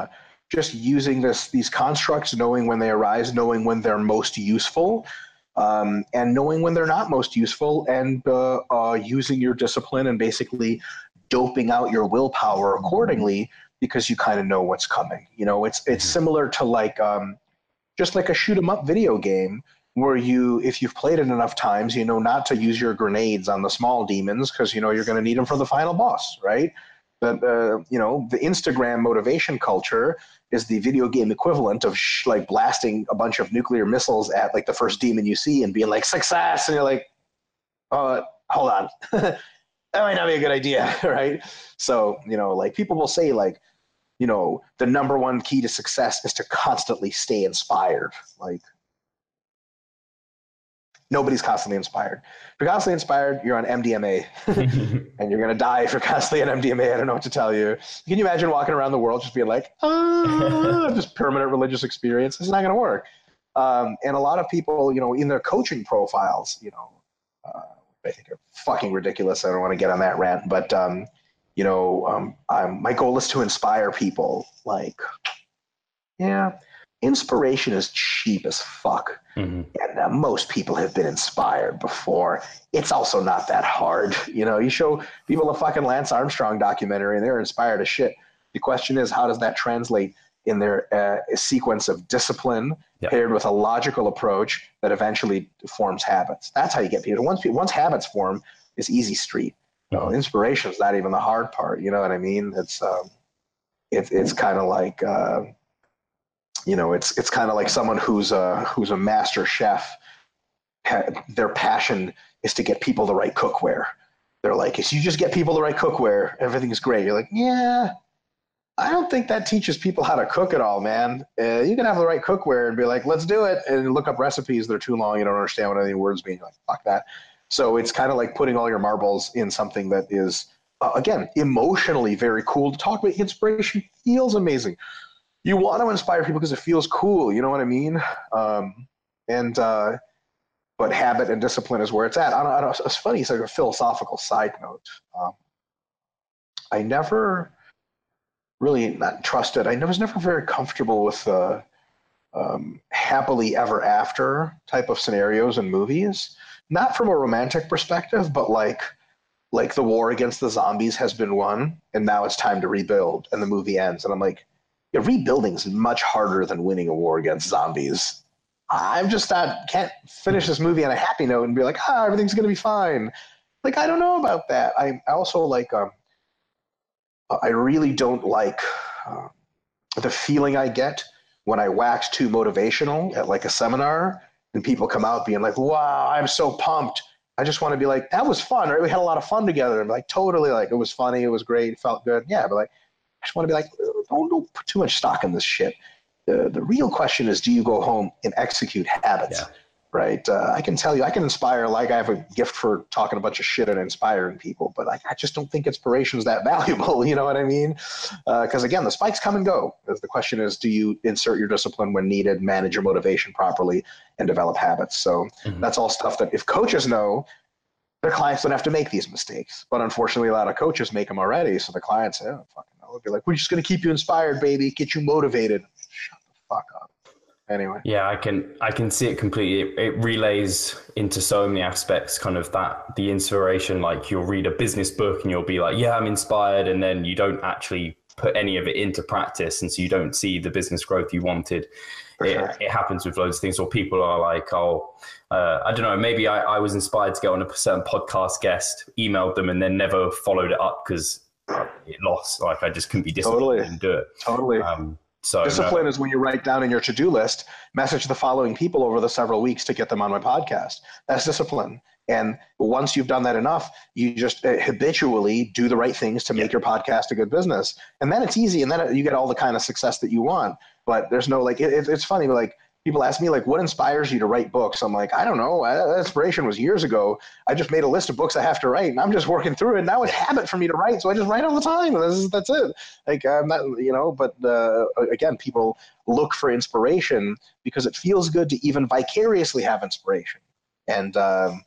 just using this these constructs, knowing when they arise, knowing when they're most useful, um, and knowing when they're not most useful, and uh, uh, using your discipline and basically doping out your willpower accordingly because you kind of know what's coming. You know, it's it's mm-hmm. similar to like um, just like a shoot 'em up video game where you if you've played it enough times, you know not to use your grenades on the small demons because you know you're going to need them for the final boss, right? But uh, you know the Instagram motivation culture is the video game equivalent of sh- like blasting a bunch of nuclear missiles at like the first demon you see and being like success, and you're like, uh, hold on. that might not be a good idea, right? So, you know, like people will say, like, you know, the number one key to success is to constantly stay inspired. Like, nobody's constantly inspired. If you're constantly inspired, you're on MDMA and you're going to die if you're constantly on MDMA. I don't know what to tell you. Can you imagine walking around the world just being like, ah, just permanent religious experience? It's not going to work. Um, and a lot of people, you know, in their coaching profiles, you know, uh, I think are fucking ridiculous. I don't want to get on that rant, but um, you know, um, I'm, my goal is to inspire people. Like, yeah, inspiration is cheap as fuck, mm-hmm. and uh, most people have been inspired before. It's also not that hard. You know, you show people a fucking Lance Armstrong documentary, and they're inspired as shit. The question is, how does that translate in their uh, sequence of discipline yep. paired with a logical approach that eventually forms habits. That's how you get people. Once once habits form, it's easy street. You know, mm-hmm. inspiration is not even the hard part. You know what I mean? It's um, it, it's kind of like uh, you know, it's it's kind of like someone who's a who's a master chef. Their passion is to get people the right cookware. They're like, if you just get people the right cookware, everything's great. You're like, yeah, I don't think that teaches people how to cook at all, man. Uh, you can have the right cookware and be like, let's do it, and look up recipes. that are too long. You don't understand what any words mean. You're like, fuck that. So it's kind of like putting all your marbles in something that is, uh, again, emotionally very cool to talk about. Inspiration feels amazing. You want to inspire people because it feels cool. You know what I mean? Um, and uh, but habit and discipline is where it's at. I don't, I don't, it's funny. It's like a philosophical side note. Um, I never really not trusted. I was never very comfortable with the um, happily ever after type of scenarios in movies. Not from a romantic perspective, but like like the war against the zombies has been won, and now it's time to rebuild, and the movie ends, and I'm like, yeah, rebuilding is much harder than winning a war against zombies. I'm just not can't finish this movie on a happy note and be like, ah, everything's gonna be fine. Like I don't know about that. I also like um, I really don't like uh, the feeling I get when I wax too motivational at like a seminar and people come out being like, wow, I'm so pumped. I just want to be like, that was fun, right? We had a lot of fun together. And like, totally, like, it was funny, it was great, it felt good. Yeah, but like, I just want to be like, don't, don't put too much stock in this shit. The, the real question is, do you go home and execute habits? Yeah right? Uh, I can tell you, I can inspire. Like I have a gift for talking a bunch of shit and inspiring people, but like I just don't think inspiration is that valuable. You know what I mean? Because uh, again, the spikes come and go. The question is, do you insert your discipline when needed, manage your motivation properly, and develop habits? So mm-hmm. that's all stuff that if coaches know. Their clients don't have to make these mistakes, but unfortunately, a lot of coaches make them already. So the clients, oh, fucking, I'll be like, "We're just going to keep you inspired, baby, get you motivated." Shut the fuck up anyway. Yeah i can i can see it completely. It, it, relays into so many aspects kind of that the inspiration like you'll read a business book and you'll be like yeah i'm inspired and then you don't actually put any of it into practice and so you don't see the business growth you wanted. It, sure. it, happens with loads of things or people are like oh uh, i don't know maybe I, I was inspired to go on a certain podcast guest emailed them and then never followed it up because it lost. Like i just couldn't be disciplined totally. and do it. Totally. Um, so discipline no. is when you write down in your to-do list, message the following people over the several weeks to get them on my podcast. That's discipline. And once you've done that enough, you just uh, habitually do the right things to make your podcast a good business. And then it's easy. And then you get all the kind of success that you want. But there's no like, it, it's funny, but like people ask me like what inspires you to write books? I'm like i don't know. Inspiration was years ago. I just made a list of books i have to write and i'm just working through it. And now it's habit for me to write so i just write all the time. That's, that's it. Like i'm not you know but uh, again people look for inspiration because it feels good to even vicariously have inspiration. And um,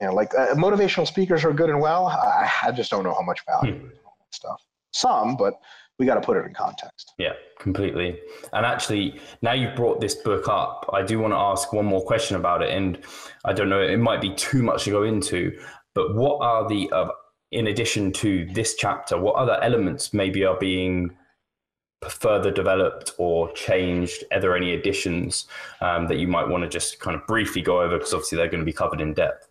you know like uh, motivational speakers are good and well. I, I, just don't know how much value hmm. stuff. Some, but we got to put it in context. Yeah, completely. And actually, now you've brought this book up, I do want to ask one more question about it. And I don't know, it might be too much to go into, but what are the, uh, in addition to this chapter, what other elements maybe are being further developed or changed? Are there any additions um, that you might want to just kind of briefly go over? Because obviously they're going to be covered in depth.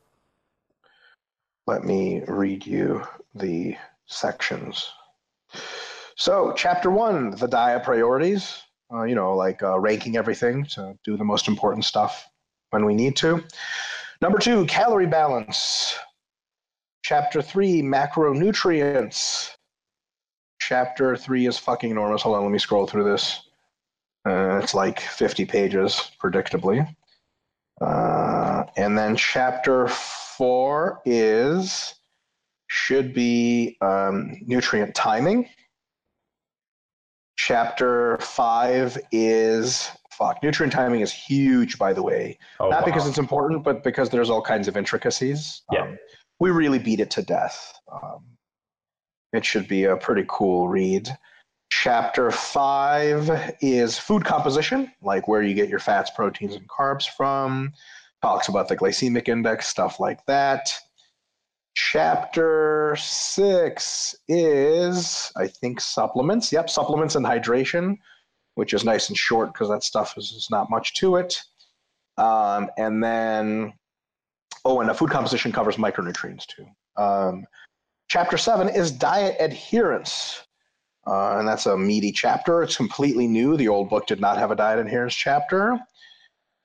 Let me read you the sections. So, chapter one, the diet priorities, uh, you know, like uh, ranking everything to do the most important stuff when we need to. Number two, calorie balance. Chapter three, macronutrients. Chapter three is fucking enormous. Hold on, let me scroll through this. Uh, it's like 50 pages, predictably. Uh, and then chapter four is should be um, nutrient timing. Chapter five is fuck. Nutrient timing is huge, by the way. Oh, Not wow. because it's important, but because there's all kinds of intricacies. Yeah. Um, we really beat it to death. Um, it should be a pretty cool read. Chapter five is food composition, like where you get your fats, proteins, and carbs from. Talks about the glycemic index, stuff like that. Chapter six is, I think, supplements. Yep, supplements and hydration, which is nice and short because that stuff is, is, not much to it. Um, and then, oh, and the food composition covers micronutrients too. Um, chapter seven is diet adherence. Uh, and that's a meaty chapter. It's completely new. The old book did not have a diet adherence chapter.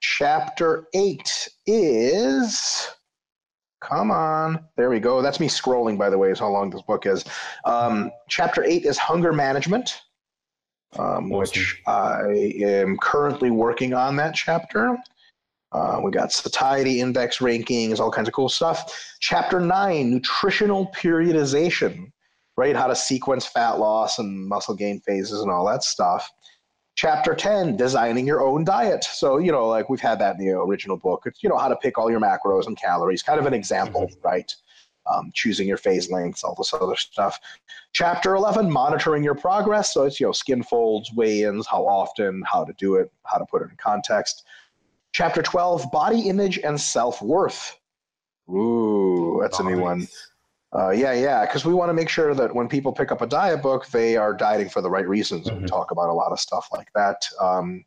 Chapter eight is Come on. There we go. That's me scrolling, by the way, is how long this book is. Um, chapter eight is hunger management, um, which I am currently working on that chapter. Uh, we got satiety index rankings, all kinds of cool stuff. Chapter nine, nutritional periodization, right? How to sequence fat loss and muscle gain phases and all that stuff. Chapter 10, designing your own diet. So, you know, like we've had that in the original book. It's, you know, how to pick all your macros and calories, kind of an example, mm-hmm. right? Um, choosing your phase lengths, all this other stuff. Chapter 11, monitoring your progress. So it's, you know, skin folds, weigh ins, how often, how to do it, how to put it in context. Chapter 12, body image and self worth. Ooh, that's nice. a new one. Uh, yeah, yeah, because we want to make sure that when people pick up a diet book, they are dieting for the right reasons. Mm-hmm. We talk about a lot of stuff like that. Um,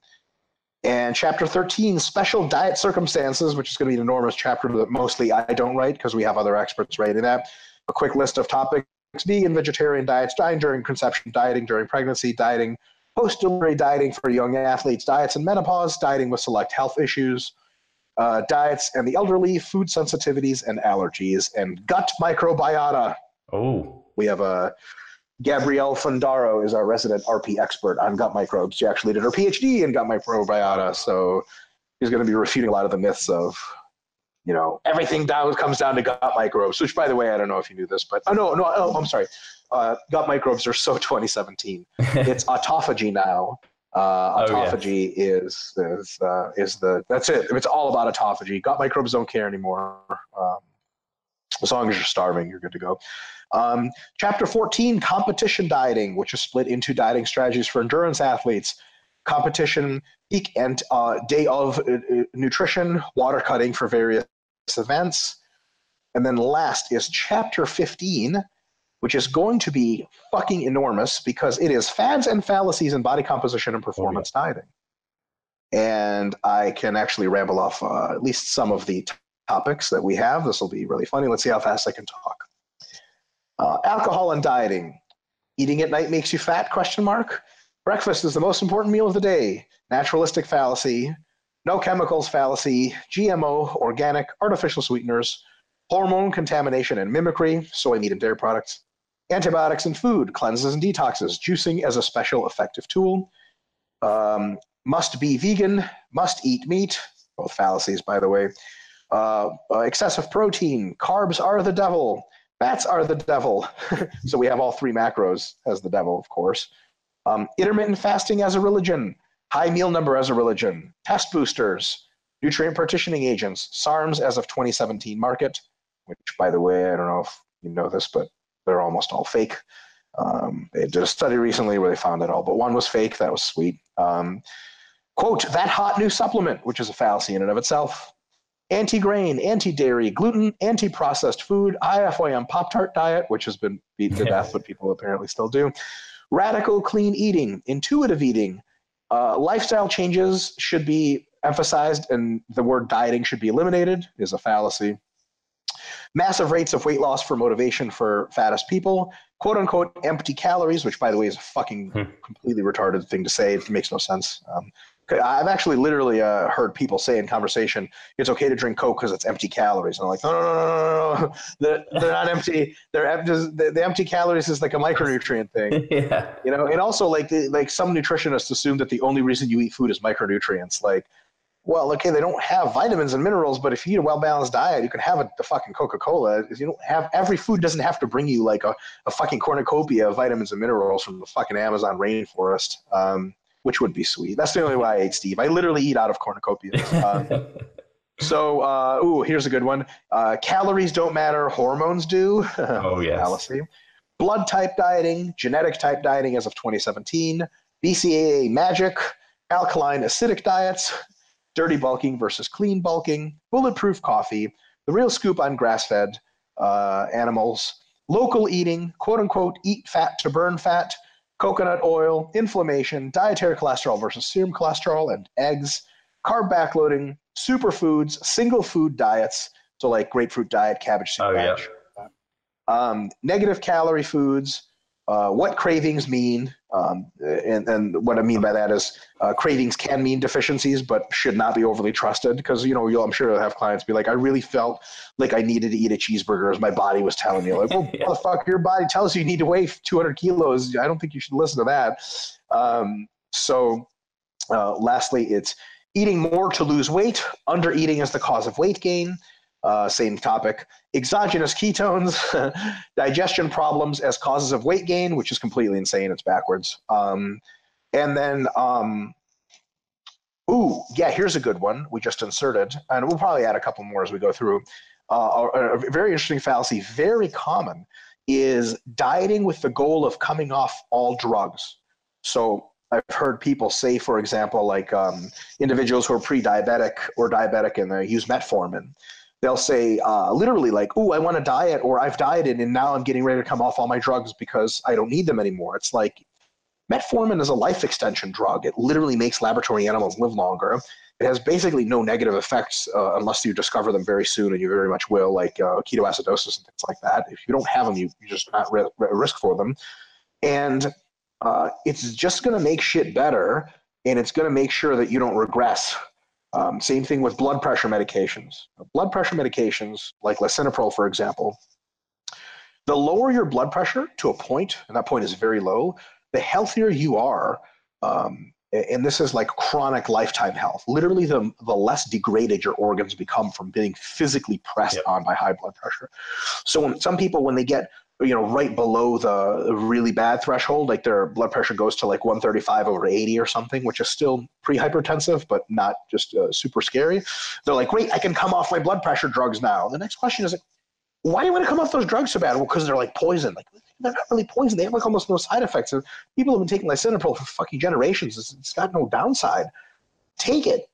and chapter 13, special diet circumstances, which is going to be an enormous chapter that mostly I don't write because we have other experts writing that. A quick list of topics vegan, vegetarian diets, dieting during conception, dieting during pregnancy, dieting post delivery, dieting for young athletes, diets in menopause, dieting with select health issues uh, diets and the elderly, food sensitivities and allergies, and gut microbiota. Oh. We have a Gabrielle Fundaro is our resident RP expert on gut microbes. She actually did her PhD in gut microbiota, so she's going to be refuting a lot of the myths of, you know, everything down comes down to gut microbes. Which, by the way, I don't know if you knew this, but oh no, no, oh, I'm sorry. Uh, gut microbes are so 2017. it's autophagy now. Uh, autophagy oh, yeah. is is uh, is the that's it. It's all about autophagy. Gut microbes don't care anymore. Um, as long as you're starving, you're good to go. Um, chapter 14, competition dieting, which is split into dieting strategies for endurance athletes, competition, peak and uh, day of uh, uh, nutrition, water cutting for various events. And then last is chapter 15, which is going to be fucking enormous because it is fads and fallacies in body composition and performance oh, yeah. dieting. And I can actually ramble off uh, at least some of the t- topics that we have. This will be really funny. Let's see how fast I can talk. Uh, alcohol and dieting. Eating at night makes you fat? Question mark. Breakfast is the most important meal of the day. Naturalistic fallacy. No chemicals fallacy. GMO, organic, artificial sweeteners, hormone contamination and mimicry, soy meat and dairy products, antibiotics in food, cleanses and detoxes, juicing as a special effective tool. Um, must be vegan, must eat meat, both fallacies, by the way. Uh, uh, excessive protein, carbs are the devil, fats are the devil. so we have all three macros as the devil, of course. Um, intermittent fasting as a religion, high meal number as a religion, test boosters, nutrient partitioning agents, SARMs as of 2017 market, which, by the way, I don't know if you know this, but they're almost all fake. Um, they did a study recently where they found it all, but one was fake. That was sweet. Um, quote, that hot new supplement, which is a fallacy in and of itself. Anti grain, anti dairy, gluten, anti processed food, IFYM Pop Tart diet, which has been beaten to death, but people apparently still do. Radical clean eating, intuitive eating, uh, lifestyle changes should be emphasized, and the word dieting should be eliminated, is a fallacy massive rates of weight loss for motivation for fattest people, quote unquote empty calories, which by the way is a fucking hmm. completely retarded thing to say. It makes no sense. Um, I've actually literally uh, heard people say in conversation, it's okay to drink Coke because it's empty calories. And I'm like, no, no, no, no, no, no. They're, they're not empty. They're the, the empty calories is like a micronutrient thing. yeah. You know, and also like the, like some nutritionists assume that the only reason you eat food is micronutrients. Like well, okay, they don't have vitamins and minerals, but if you eat a well balanced diet, you can have a, the fucking Coca Cola. You don't have every food doesn't have to bring you like a, a fucking cornucopia of vitamins and minerals from the fucking Amazon rainforest, um, which would be sweet. That's the only way I ate Steve. I literally eat out of cornucopias. Um, so, uh, ooh, here's a good one. Uh, calories don't matter, hormones do. Oh yes. Fallacy. Blood type dieting, genetic type dieting as of 2017, BCAA magic, alkaline acidic diets, dirty bulking versus clean bulking, bulletproof coffee, the real scoop on grass fed uh, animals, local eating, quote unquote, eat fat to burn fat, coconut oil, inflammation, dietary cholesterol versus serum cholesterol, and eggs, carb backloading, superfoods, single food diets, so like grapefruit diet, cabbage soup, oh, yeah. um, negative calorie foods, uh, what cravings mean. Um, and, and what I mean by that is uh, cravings can mean deficiencies, but should not be overly trusted because, you know, you'll, I'm sure you'll have clients be like, I really felt like I needed to eat a cheeseburger as my body was telling me. Like, well, yeah. motherfucker, your body tells you you need to weigh 200 kilos. I don't think you should listen to that. Um, so, uh, lastly, it's eating more to lose weight. Under eating is the cause of weight gain uh, same topic. Exogenous ketones, digestion problems as causes of weight gain, which is completely insane. It's backwards. Um, and then, um, ooh, yeah, here's a good one we just inserted, and we'll probably add a couple more as we go through. Uh, a, a very interesting fallacy, very common, is dieting with the goal of coming off all drugs. So I've heard people say, for example, like um, individuals who are pre-diabetic or diabetic and they use metformin they'll say uh, literally like, "Oh, I want to diet," or "I've dieted and now I'm getting ready to come off all my drugs because I don't need them anymore." It's like metformin is a life extension drug. It literally makes laboratory animals live longer. It has basically no negative effects uh, unless you discover them very soon, and you very much will, like uh, ketoacidosis and things like that. If you don't have them, you, you're just not re- risk for them. And uh, it's just going to make shit better, and it's going to make sure that you don't regress um, same thing with blood pressure medications. Blood pressure medications, like lisinopril, for example, the lower your blood pressure to a point, and that point is very low, the healthier you are. Um, and this is like chronic lifetime health. Literally, the, the less degraded your organs become from being physically pressed yep. on by high blood pressure. So, when some people, when they get you know right below the really bad threshold like their blood pressure goes to like 135 over 80 or something which is still pre-hypertensive but not just uh, super scary. They're like great i can come off my blood pressure drugs now. The next question is like why do you want to come off those drugs so bad? Well because they're like poison. Like they're not really poison. They have like almost no side effects. And people have been taking lisinopril for fucking generations. It's, it's got no downside. Take it.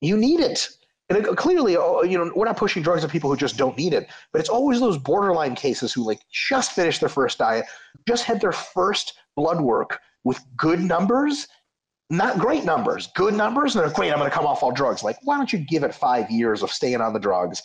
You need it and it, clearly, oh, you know, we're not pushing drugs on people who just don't need it, but it's always those borderline cases who like just finished their first diet, just had their first blood work with good numbers, not great numbers, good numbers, and they're great. I'm going to come off all drugs. Like, why don't you give it five years of staying on the drugs?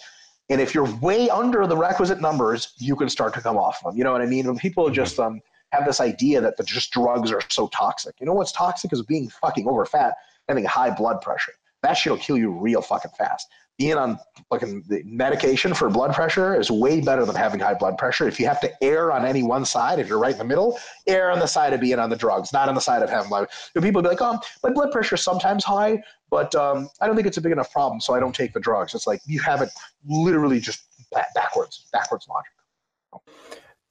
And if you're way under the requisite numbers, you can start to come off them. You know what I mean? When people mm-hmm. just um, have this idea that the just drugs are so toxic. You know what's toxic is being fucking over fat, having high blood pressure that shit will kill you real fucking fast. Being on fucking the medication for blood pressure is way better than having high blood pressure. If you have to err on any one side, if you're right in the middle, err on the side of being on the drugs, not on the side of having blood. People be like, "Oh, my blood pressure is sometimes high, but um, I don't think it's a big enough problem, so I don't take the drugs." It's like you have it literally just backwards, backwards logic.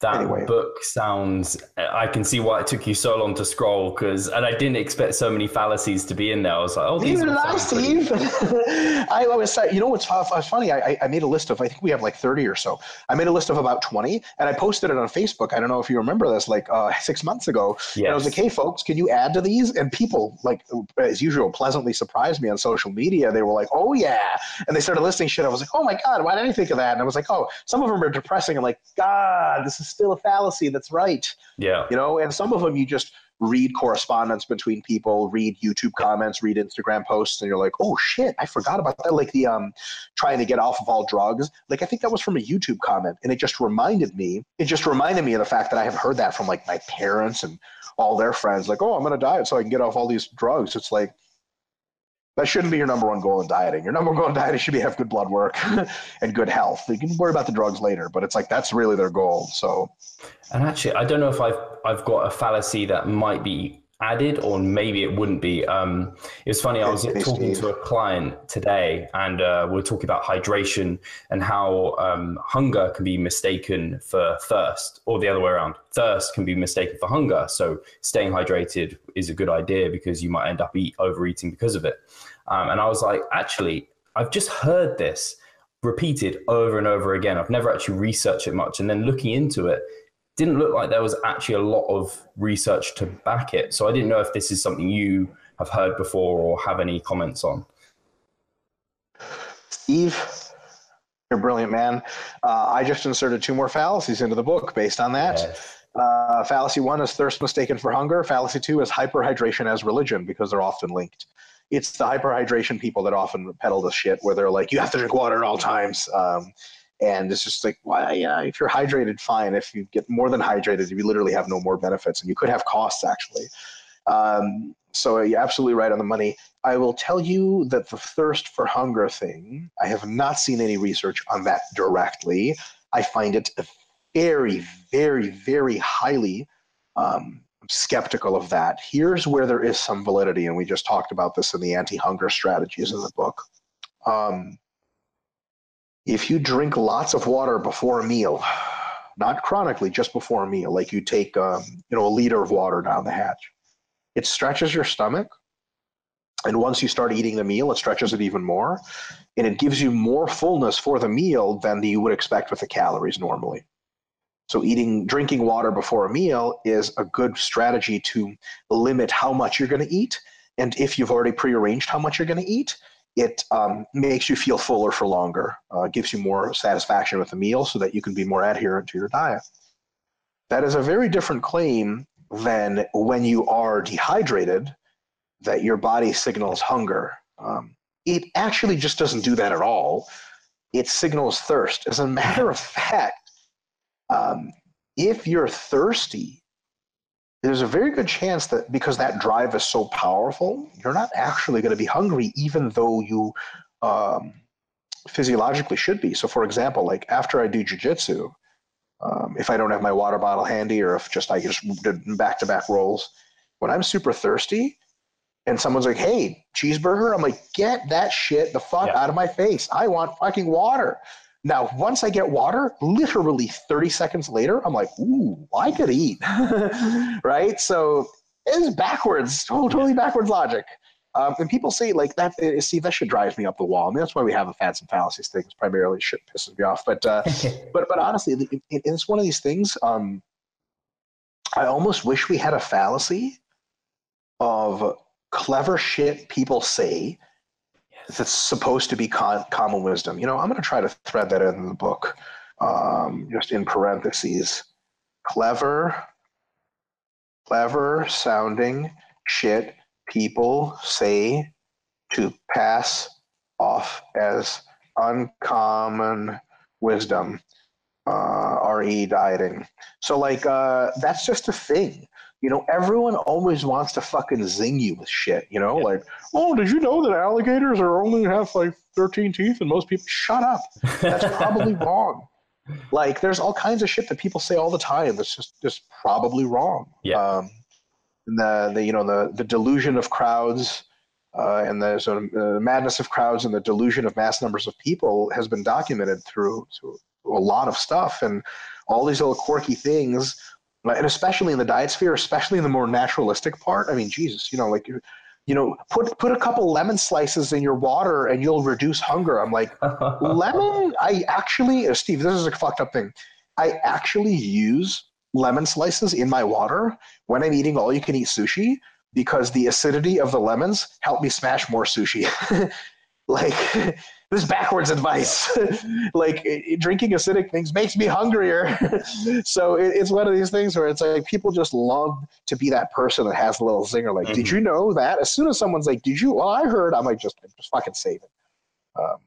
That anyway. book sounds i can see why it took you so long to scroll because and i didn't expect so many fallacies to be in there. I was like oh these are nice steve. I was you know what's funny? I, I made a list of i think we have like 30 or so. I made a list of about 20 and i posted it on facebook. I don't know if you remember this like uh, six months ago. Yes. and i was like hey folks can you add to these? And people like as usual pleasantly surprised me on social media. They were like oh yeah. And they started listing shit. I was like oh my god why didn't i think of that? And i was like oh some of them are depressing. And like god this is still a fallacy that's right. Yeah. You know, and some of them you just read correspondence between people, read YouTube comments, read Instagram posts, and you're like, oh shit, I forgot about that. Like the um trying to get off of all drugs. Like I think that was from a YouTube comment. And it just reminded me, it just reminded me of the fact that I have heard that from like my parents and all their friends, like, oh, I'm gonna diet so I can get off all these drugs. It's like that shouldn't be your number one goal in dieting. Your number one goal in dieting should be have good blood work and good health. You can worry about the drugs later, but it's like that's really their goal. So, and actually, I don't know if I've I've got a fallacy that might be added or maybe it wouldn't be. Um, it was funny. I was talking to a client today, and uh, we are talking about hydration and how um, hunger can be mistaken for thirst, or the other way around. Thirst can be mistaken for hunger. So staying hydrated is a good idea because you might end up eat overeating because of it. Um, and I was like, actually, I've just heard this repeated over and over again. I've never actually researched it much. And then looking into it, didn't look like there was actually a lot of research to back it. So I didn't know if this is something you have heard before or have any comments on. Steve, you're a brilliant man. Uh, I just inserted two more fallacies into the book based on that. Yes. Uh, fallacy one is thirst mistaken for hunger. Fallacy two is hyperhydration as religion because they're often linked it's the hyperhydration people that often peddle the shit where they're like, you have to drink water at all times. Um, and it's just like, well, yeah, if you're hydrated, fine. If you get more than hydrated, you literally have no more benefits, and you could have costs actually. Um, so you're absolutely right on the money. I will tell you that the thirst for hunger thing, I have not seen any research on that directly. I find it very, very, very highly um, skeptical of that. Here's where there is some validity, and we just talked about this in the anti-hunger strategies in the book. Um, if you drink lots of water before a meal, not chronically, just before a meal, like you take um, you know a liter of water down the hatch, it stretches your stomach. And once you start eating the meal, it stretches it even more, and it gives you more fullness for the meal than you would expect with the calories normally. So eating, drinking water before a meal is a good strategy to limit how much you're going to eat. And if you've already prearranged how much you're going to eat, it um, makes you feel fuller for longer, uh, gives you more satisfaction with the meal so that you can be more adherent to your diet. That is a very different claim than when you are dehydrated, that your body signals hunger. Um, it actually just doesn't do that at all. It signals thirst. As a matter of fact, um, if you're thirsty, there's a very good chance that because that drive is so powerful, you're not actually going to be hungry, even though you um, physiologically should be. So, for example, like after I do jujitsu, um, if I don't have my water bottle handy, or if just I just did back to back rolls, when I'm super thirsty, and someone's like, "Hey, cheeseburger," I'm like, "Get that shit the fuck yeah. out of my face! I want fucking water." Now, once I get water, literally 30 seconds later, I'm like, ooh, I could eat. right? So it's backwards, totally backwards logic. Um, and people say like that. See, that shit drives me up the wall. I mean, that's why we have the fads and fallacies things. Primarily, shit pisses me off. But uh, but but honestly, it, it, it's one of these things. Um, I almost wish we had a fallacy of clever shit people say that's supposed to be con- common wisdom. You know, I'm going to try to thread that in the book, um, just in parentheses. Clever, clever sounding shit people say to pass off as uncommon wisdom. Uh, re dieting. So like uh, that's just a thing. You know, everyone always wants to fucking zing you with shit. You know, yeah. like, oh, did you know that alligators are only have like 13 teeth and most people shut up? That's probably wrong. Like, there's all kinds of shit that people say all the time that's just just probably wrong. Yeah. Um, the, the you know the the delusion of crowds uh, and the sort of uh, madness of crowds and the delusion of mass numbers of people has been documented through, through a lot of stuff and all these little quirky things and especially in the diet sphere especially in the more naturalistic part i mean jesus you know like you know put put a couple lemon slices in your water and you'll reduce hunger. I'm like lemon? I actually uh, steve this is a fucked up thing. I actually use lemon slices in my water when i'm eating all you can eat sushi because the acidity of the lemons help me smash more sushi. Like this backwards advice. like drinking acidic things makes me hungrier. so it, it's one of these things where it's like people just love to be that person that has a little zinger. Like, mm-hmm. did you know that? As soon as someone's like, "Did you?" Well, I heard. I'm like, just just fucking save it. Um,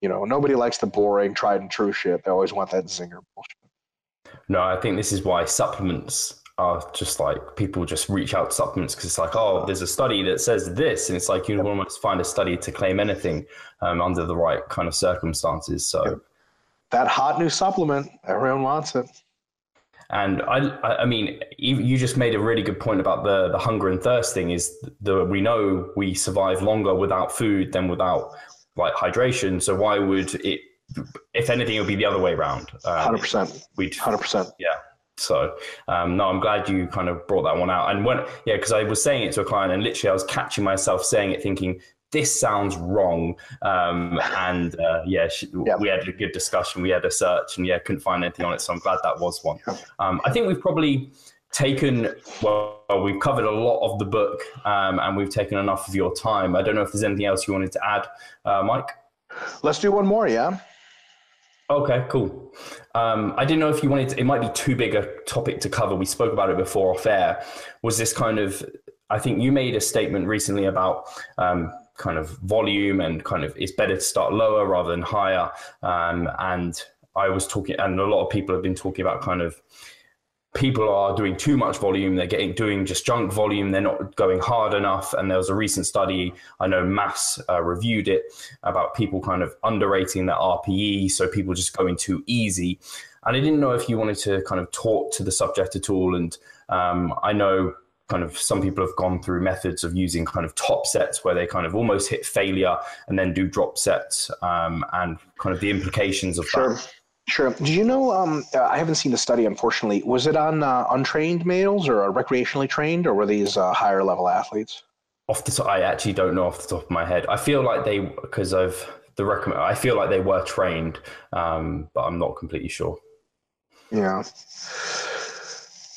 you know, nobody likes the boring, tried and true shit. They always want that zinger bullshit. No, I think this is why supplements are just like people just reach out to supplements because it's like, oh, there's a study that says this, and it's like you almost find a study to claim anything um, under the right kind of circumstances. So that hot new supplement, everyone wants it. And I, I mean, you just made a really good point about the the hunger and thirst thing. Is the we know we survive longer without food than without like hydration. So why would it? If anything, it would be the other way around. Um, hundred percent. We'd hundred percent. Yeah. So um, no, I'm glad you kind of brought that one out. And when yeah, because I was saying it to a client, and literally I was catching myself saying it, thinking this sounds wrong. Um, and uh, yeah, she, yeah, we had a good discussion. We had a search, and yeah, couldn't find anything on it. So I'm glad that was one. Um, I think we've probably taken well, we've covered a lot of the book, um, and we've taken enough of your time. I don't know if there's anything else you wanted to add, uh, Mike. Let's do one more. Yeah. Okay, cool. Um, I didn't know if you wanted to, it might be too big a topic to cover. We spoke about it before off air. Was this kind of, I think you made a statement recently about um, kind of volume and kind of it's better to start lower rather than higher. Um, and I was talking, and a lot of people have been talking about kind of people are doing too much volume they're getting doing just junk volume they're not going hard enough. And there was a recent study i know mass uh, reviewed it about people kind of underrating their rpe so people just going too easy. And i didn't know if you wanted to kind of talk to the subject at all. And um, i know kind of some people have gone through methods of using kind of top sets where they kind of almost hit failure and then do drop sets um, and kind of the implications of sure. that Sure. Did you know? Um, I haven't seen the study, unfortunately. Was it on uh, untrained males or recreationally trained, or were these uh, higher level athletes? Off the top, I actually don't know off the top of my head. I feel like they because of the recommend. I feel like they were trained, um, but I'm not completely sure. Yeah.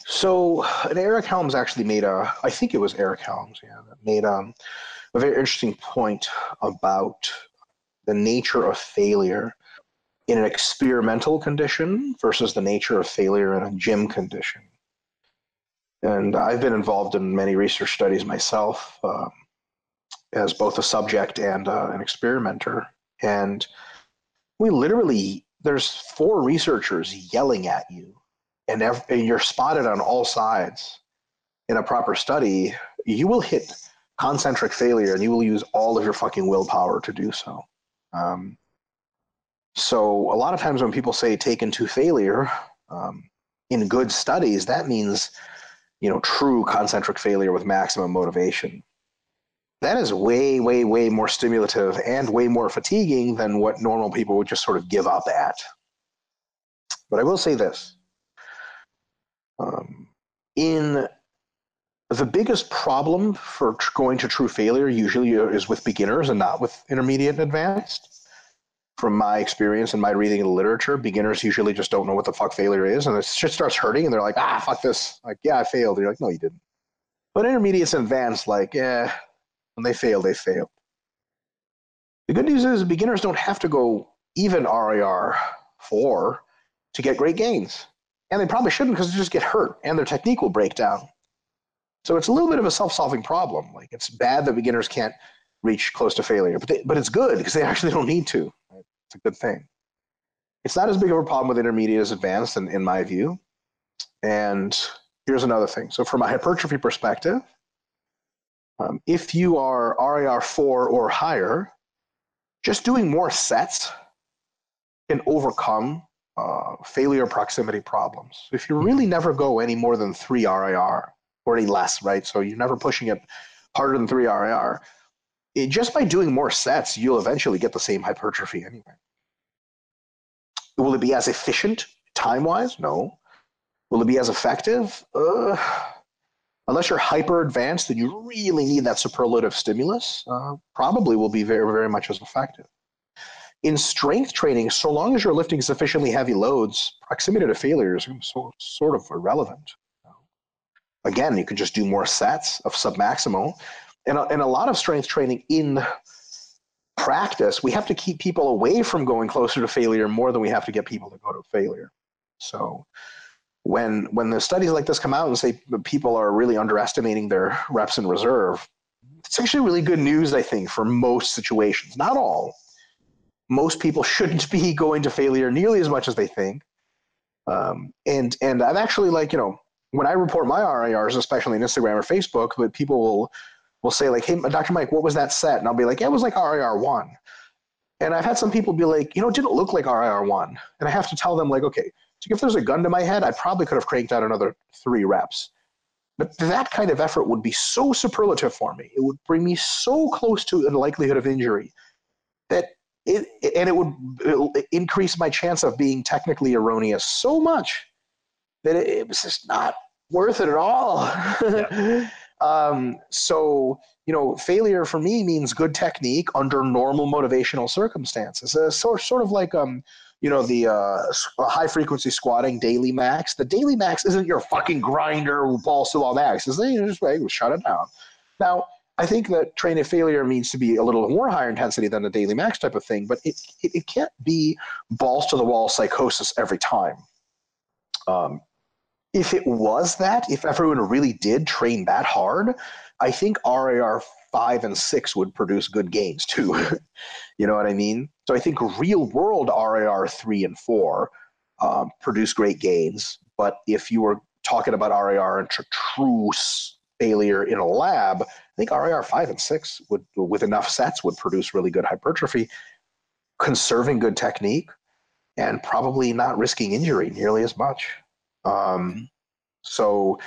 So, and Eric Helms actually made a. I think it was Eric Helms, yeah, that made um, a very interesting point about the nature of failure in an experimental condition versus the nature of failure in a gym condition. And I've been involved in many research studies myself um, as both a subject and uh, an experimenter. And we literally, there's four researchers yelling at you, and, ev- and you're spotted on all sides in a proper study. You will hit concentric failure and you will use all of your fucking willpower to do so. Um, so a lot of times when people say taken to failure um, in good studies, that means you know true concentric failure with maximum motivation. That is way, way, way more stimulative and way more fatiguing than what normal people would just sort of give up at. But I will say this. Um, in the biggest problem for going to true failure usually is with beginners and not with intermediate and advanced from my experience and my reading of the literature, beginners usually just don't know what the fuck failure is, and it just starts hurting, and they're like, ah, fuck this. Like, yeah, I failed. You're like, no, you didn't. But intermediates and advanced, like, yeah, when they fail, they fail. The good news is beginners don't have to go even RIR four to get great gains, and they probably shouldn't because they just get hurt and their technique will break down. So it's a little bit of a self-solving problem. Like, it's bad that beginners can't reach close to failure, but they, but it's good because they actually don't need to. It's a good thing. It's not as big of a problem with intermediate as advanced, in, in my view. And here's another thing. So, from a hypertrophy perspective, um, if you are RIR4 or higher, just doing more sets can overcome uh, failure proximity problems. If you really never go any more than three RIR or any less, right? So you're never pushing it harder than three RIR, it, just by doing more sets, you'll eventually get the same hypertrophy anyway. Will it be as efficient time wise? No. Will it be as effective? Uh, unless you're hyper advanced and you really need that superlative stimulus, uh, probably will be very, very much as effective. In strength training, so long as you're lifting sufficiently heavy loads, proximity to failure is so, sort of irrelevant. Again, you could just do more sets of submaximal. And, and a lot of strength training in practice, we have to keep people away from going closer to failure more than we have to get people to go to failure. So when when the studies like this come out and say people are really underestimating their reps in reserve, it's actually really good news, I think, for most situations. Not all. Most people shouldn't be going to failure nearly as much as they think. Um, and and I've actually like you know when I report my RIRs, especially on Instagram or Facebook, but people will will say like, "Hey, Dr. Mike, what was that set?" And I'll be like, "Yeah, it was like RIR one." And I've had some people be like, "You know, it didn't look like RIR one," and I have to tell them like, "Okay, so if there's a gun to my head, I probably could have cranked out another three reps." But that kind of effort would be so superlative for me. It would bring me so close to the likelihood of injury that it, and it would increase my chance of being technically erroneous so much that it, was just not worth it at all. Yeah. um, so, you know, failure for me means good technique under normal motivational circumstances. Uh, so, sort of like, um, you know, the uh, high frequency squatting daily max. The daily max isn't your fucking grinder who balls to all max. It's you just like, shut it down. Now, I think that train of failure means to be a little more higher intensity than a daily max type of thing, but it, it, it can't be balls to the wall psychosis every time. Um, if it was that, if everyone really did train that hard, I think RIR five and six would produce good gains too. you know what I mean? So I think real world RIR three and four um, produce great gains. But if you were talking about RIR and true failure in a lab, I think RIR five and six would, with enough sets, would produce really good hypertrophy, conserving good technique, and probably not risking injury nearly as much. Um, so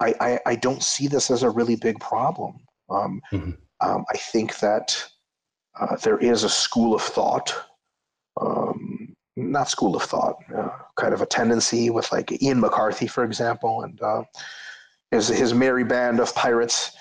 I, I, I, don't see this as a really big problem. Um, mm-hmm. um, I think that uh, there is a school of thought, um, not school of thought, uh, kind of a tendency with like Ian McCarthy, for example, and uh, his, his merry band of pirates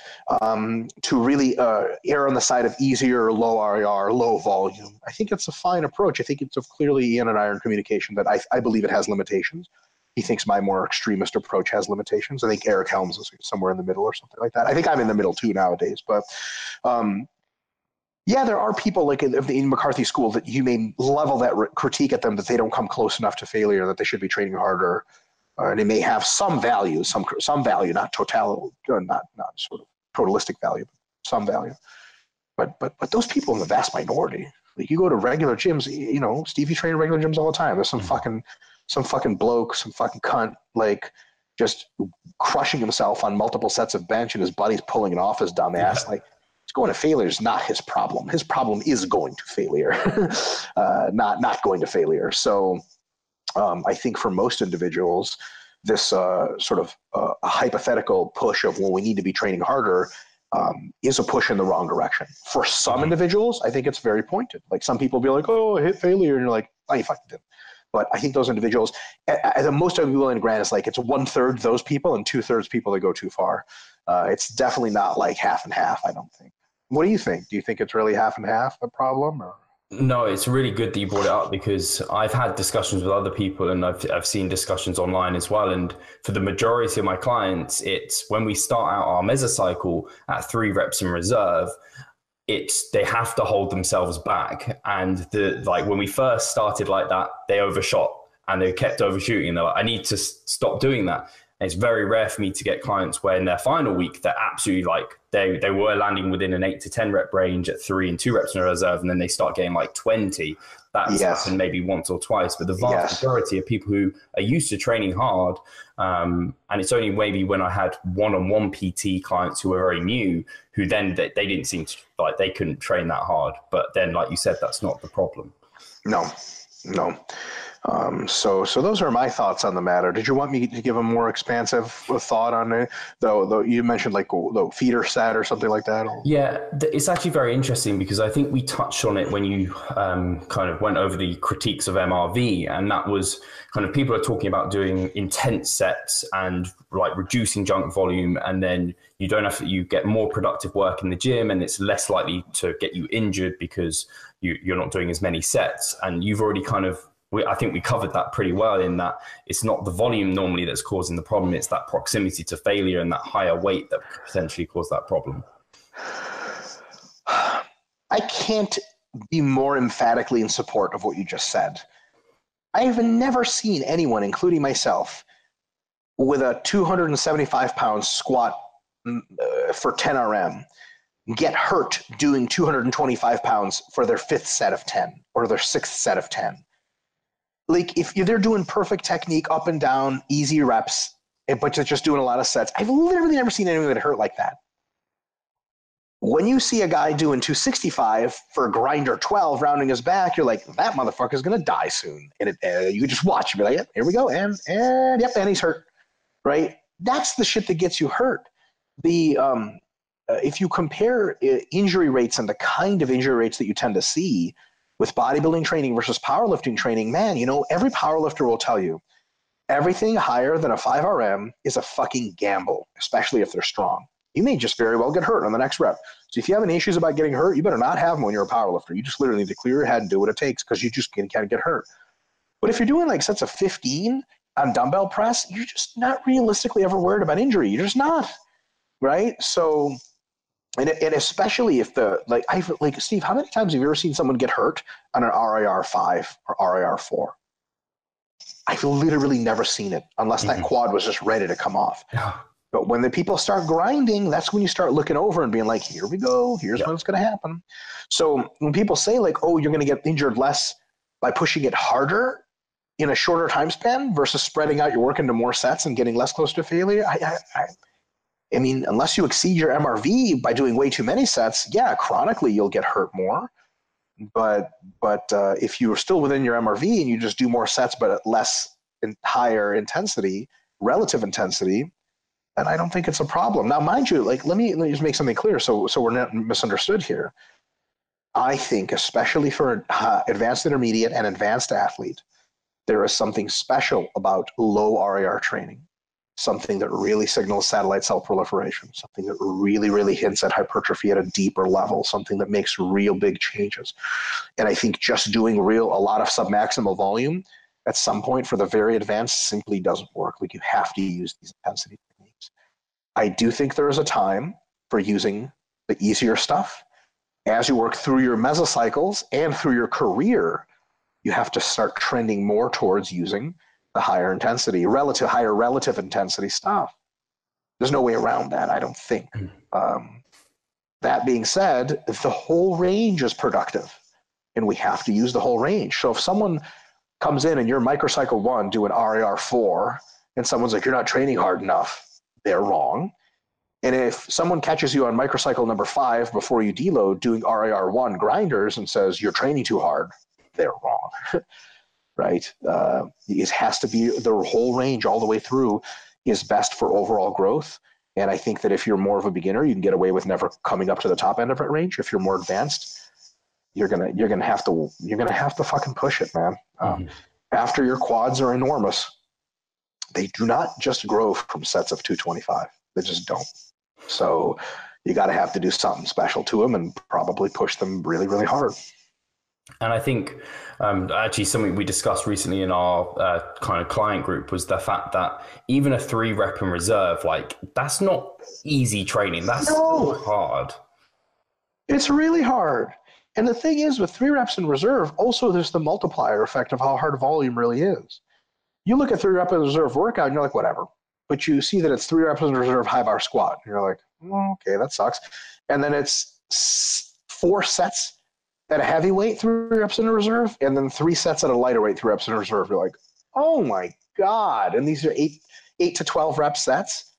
um, to really uh, err on the side of easier, low RIR, low volume. I think it's a fine approach. I think it's a clearly Ian and iron communication, but I, I believe it has limitations he thinks my more extremist approach has limitations. I think Eric Helms is somewhere in the middle or something like that. I think I'm in the middle too nowadays. But um, yeah, there are people like in, the McCarthy school that you may level that critique at them that they don't come close enough to failure, that they should be training harder, uh, and it may have some value, some some value, not total, uh, not not sort of totalistic value, but some value. But but but those people in the vast minority. Like you go to regular gyms, you know, Stevie train regular gyms all the time. There's some mm-hmm. fucking some fucking bloke, some fucking cunt, like just crushing himself on multiple sets of bench and his buddy's pulling it off his dumb ass. Yeah. Like, it's going to failure is not his problem. His problem is going to failure, uh, not not going to failure. So, um, I think for most individuals, this uh, sort of uh, hypothetical push of well, we need to be training harder um, is a push in the wrong direction. For some mm-hmm. individuals, I think it's very pointed. Like some people be like, "Oh, I hit failure," and you're like, "Oh, you fucking did." But I think those individuals, as most of willing to grant, is like it's one third those people and two thirds people that go too far. Uh, it's definitely not like half and half. I don't think. What do you think? Do you think it's really half and half a problem, or? No, it's really good that you brought it up because I've had discussions with other people and I've, I've seen discussions online as well. And for the majority of my clients, it's when we start out our mesocycle at three reps in reserve, it's they have to hold themselves back. And the like when we first started like that, they overshot and they kept overshooting. And they're like, I need to stop doing that. And it's very rare for me to get clients where in their final week they're absolutely like they they were landing within an eight to ten rep range at three and two reps in a reserve, and then they start getting like twenty. That's yes. happened maybe once or twice, but the vast yes. majority of people who are used to training hard, um, and it's only maybe when I had one-on-one PT clients who were very new, who then they, they didn't seem to, like they couldn't train that hard. But then, like you said, that's not the problem. No, no. Um, so, so those are my thoughts on the matter. Did you want me to give a more expansive thought on it? Though, though you mentioned like the feeder set or something like that. Yeah, it's actually very interesting because I think we touched on it when you um, kind of went over the critiques of MRV, and that was kind of people are talking about doing intense sets and like reducing junk volume, and then you don't have to, you get more productive work in the gym, and it's less likely to get you injured because you, you're not doing as many sets, and you've already kind of we, I think we covered that pretty well in that it's not the volume normally that's causing the problem, it's that proximity to failure and that higher weight that potentially cause that problem. I can't be more emphatically in support of what you just said. I have never seen anyone, including myself, with a 275 pound squat mm, uh, for 10 RM get hurt doing 225 pounds for their fifth set of 10 or their sixth set of 10 like if they're doing perfect technique up and down, easy reps, but they're just doing a lot of sets, I've literally never seen anyone get hurt like that. When you see a guy doing 265 for a grinder 12 rounding his back, you're like, that motherfucker's gonna die soon. And it, uh, you just watch, you be like, yep, here we go, and and yep, and he's hurt, right? That's the shit that gets you hurt. The um, uh, if you compare uh, injury rates and the kind of injury rates that you tend to see, with bodybuilding training versus powerlifting training, man, you know, every powerlifter will tell you everything higher than a 5RM is a fucking gamble, especially if they're strong. You may just very well get hurt on the next rep. So if you have any issues about getting hurt, you better not have them when you're a powerlifter. You just literally need to clear your head and do what it takes because you just can't get hurt. But if you're doing like sets of 15 on dumbbell press, you're just not realistically ever worried about injury. You're just not, right? So and, and especially if the like I like Steve, how many times have you ever seen someone get hurt on an RIR five or RIR four? I've literally never seen it unless that mm-hmm. quad was just ready to come off. Yeah. But when the people start grinding, that's when you start looking over and being like, here we go, here's yeah. what's going to happen. So when people say, like, oh, you're going to get injured less by pushing it harder in a shorter time span versus spreading out your work into more sets and getting less close to failure, I, I, I I mean, unless you exceed your MRV by doing way too many sets, yeah, chronically you'll get hurt more. But but uh, if you're still within your MRV and you just do more sets but at less in higher intensity, relative intensity, then I don't think it's a problem. Now, mind you, like let me let me just make something clear so so we're not misunderstood here. I think, especially for uh, advanced intermediate and advanced athlete, there is something special about low RIR training something that really signals satellite cell proliferation, something that really, really hints at hypertrophy at a deeper level, something that makes real big changes. And I think just doing real, a lot of submaximal volume at some point for the very advanced simply doesn't work. Like you have to use these intensity techniques. I do think there is a time for using the easier stuff. As you work through your mesocycles and through your career, you have to start trending more towards using higher intensity, relative higher relative intensity stuff. There's no way around that, I don't think. Hmm. Um, that being said, the whole range is productive, and we have to use the whole range. So if someone comes in and you're microcycle one doing RIR four, and someone's like, you're not training hard enough, they're wrong. And if someone catches you on microcycle number five before you deload doing RIR one grinders and says you're training too hard, they're wrong. right? Uh, it has to be the whole range all the way through is best for overall growth. And I think that if you're more of a beginner, you can get away with never coming up to the top end of that range. If you're more advanced, you're gonna you're gonna have to you're gonna have to fucking push it, man. Um, mm-hmm. after your quads are enormous, they do not just grow from sets of 225. They just don't. So you got to have to do something special to them and probably push them really really hard. And I think um, actually something we discussed recently in our uh, kind of client group was the fact that even a three rep in reserve, like that's not easy training. That's no. hard. It's really hard. And the thing is, with three reps in reserve, also there's the multiplier effect of how hard volume really is. You look at three reps in reserve workout and you're like, whatever. But you see that it's three reps in reserve high bar squat. And you're like, oh, okay, that sucks. And then it's four sets at a heavyweight, three reps in reserve, and then three sets at a lighter weight, three reps in reserve. You're like, oh my god! And these are eight, eight to twelve rep sets.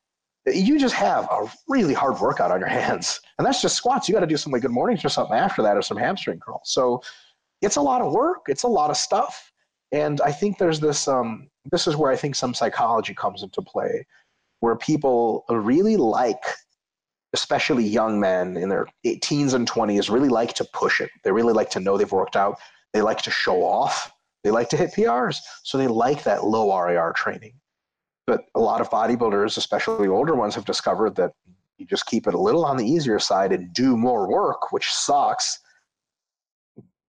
You just have a really hard workout on your hands, and that's just squats. You got to do some like good mornings or something after that, or some hamstring curls. So it's a lot of work. It's a lot of stuff. And I think there's this. Um, this is where I think some psychology comes into play, where people really like, especially young men in their teens and twenties, really like to push it. They really like to know they've worked out. They like to show off. They like to hit PRs. So they like that low RIR training. But a lot of bodybuilders, especially older ones, have discovered that you just keep it a little on the easier side and do more work, which sucks.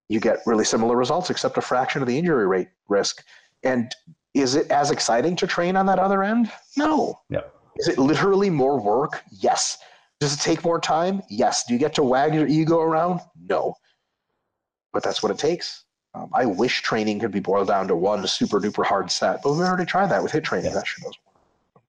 You get really similar results, except a fraction of the injury rate risk. And is it as exciting to train on that other end? No. Yeah. Is it literally more work? Yes. Does it take more time? Yes. Do you get to wag your ego around? No. But that's what it takes. Um, I wish training could be boiled down to one super duper hard set, but we've already tried that with HIT training. Yeah. That shit doesn't work.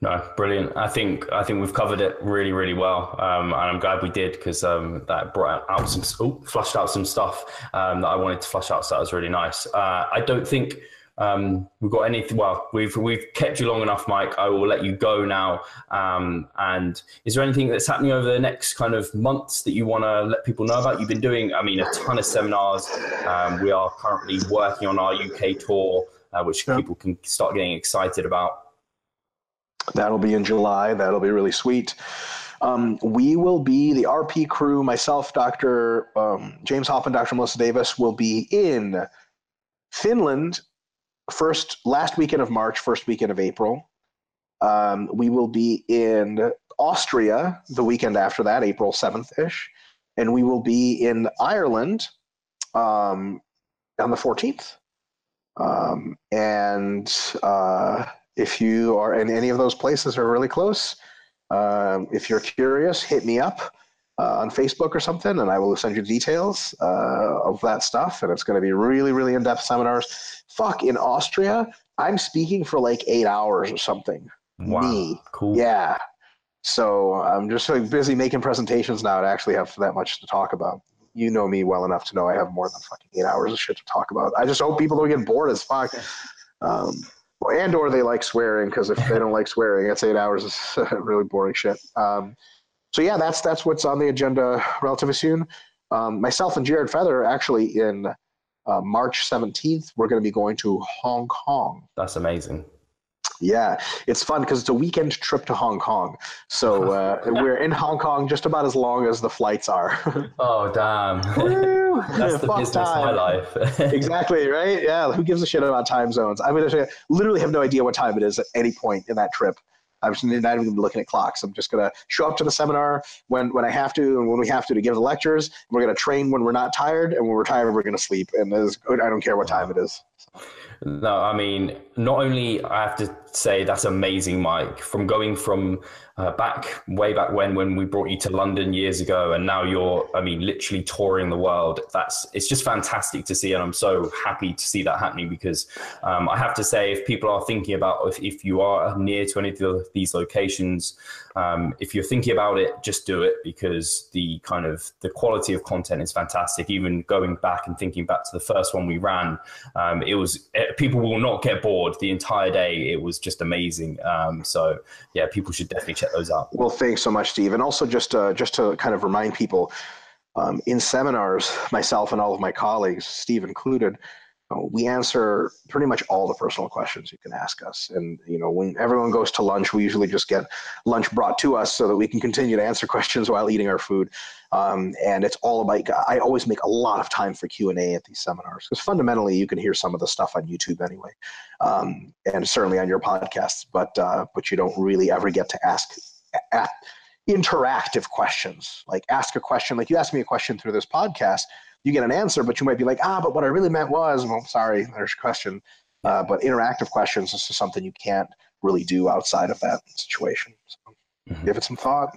No, brilliant. I think I think we've covered it really, really well, um, and I'm glad we did because um, that brought out some, oh, flushed out some stuff um, that I wanted to flush out. So that was really nice. Uh, I don't think um, we've got anything. Well, we've we've kept you long enough, Mike. I will let you go now. Um, and is there anything that's happening over the next kind of months that you want to let people know about? You've been doing, I mean, a ton of seminars. Um, we are currently working on our UK tour, uh, which yeah. people can start getting excited about. That'll be in July. That'll be really sweet. Um, we will be the RP crew. Myself, Dr. Um, James Hoffmann, Dr. Melissa Davis will be in Finland first last weekend of March, first weekend of April. Um, we will be in Austria the weekend after that, April 7th ish. And we will be in Ireland um, on the 14th. Um, and uh, if you are in any of those places are really close, um, if you're curious, hit me up uh, on Facebook or something, and I will send you details uh, of that stuff. And it's going to be really, really in depth seminars. Fuck, in Austria, I'm speaking for like eight hours or something. Wow. Me. Cool. Yeah. So I'm just like busy making presentations now to actually have that much to talk about. You know me well enough to know I have more than fucking eight hours of shit to talk about. I just hope people don't get bored as fuck. Um, and or they like swearing because if they don't like swearing, it's eight hours of really boring shit. Um, so yeah, that's that's what's on the agenda relatively soon. Um, myself and Jared Feather actually in uh, March 17th, we're going to be going to Hong Kong. That's amazing. Yeah, it's fun because it's a weekend trip to Hong Kong. So uh, we're in Hong Kong just about as long as the flights are. oh, damn. That's the business time. high life. exactly, right? Yeah, who gives a shit about time zones? I mean, I literally have no idea what time it is at any point in that trip. I'm just not even looking at clocks. I'm just going to show up to the seminar when, when I have to and when we have to to give the lectures. We're going to train when we're not tired, and when we're tired, we're going to sleep. And I don't care what time it is. No, I mean, not only I have to say that's amazing, Mike, from going from uh, back way back when when we brought you to London years ago, and now you're, I mean, literally touring the world. That's it's just fantastic to see, and I'm so happy to see that happening because um, I have to say, if people are thinking about if, if you are near to any of these locations, um, if you're thinking about it, just do it because the kind of the quality of content is fantastic. Even going back and thinking back to the first one we ran, um, it was it, eh, people will not get bored the entire day. It was just amazing. Um, so yeah, people should definitely check those out. Well, thanks so much, Steve. And also just uh, just to kind of remind people, um, in seminars, myself and all of my colleagues, Steve included, we answer pretty much all the personal questions you can ask us. And you know, when everyone goes to lunch, we usually just get lunch brought to us so that we can continue to answer questions while eating our food. Um, and it's all about. I always make a lot of time for Q and A at these seminars because fundamentally, you can hear some of the stuff on YouTube anyway, um, and certainly on your podcasts. But uh, but you don't really ever get to ask. interactive questions like ask a question like you asked me a question through this podcast you get an answer, but you might be like, ah, but what I really meant was, well, sorry, there's a question. Uh, but interactive questions is something you can't really do outside of that situation. So mm-hmm. give it some thought.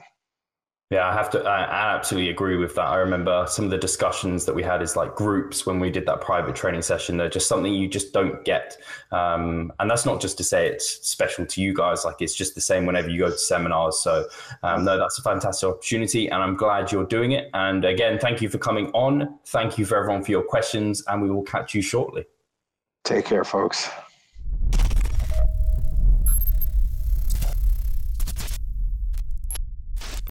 Yeah, I have to. I, absolutely agree with that. I remember some of the discussions that we had is like groups when we did that private training session. They're just something you just don't get, um, and that's not just to say it's special to you guys. Like it's just the same whenever you go to seminars. So um, no, that's a fantastic opportunity, and I'm glad you're doing it. And again, thank you for coming on. Thank you for everyone for your questions, and we will catch you shortly. Take care, folks.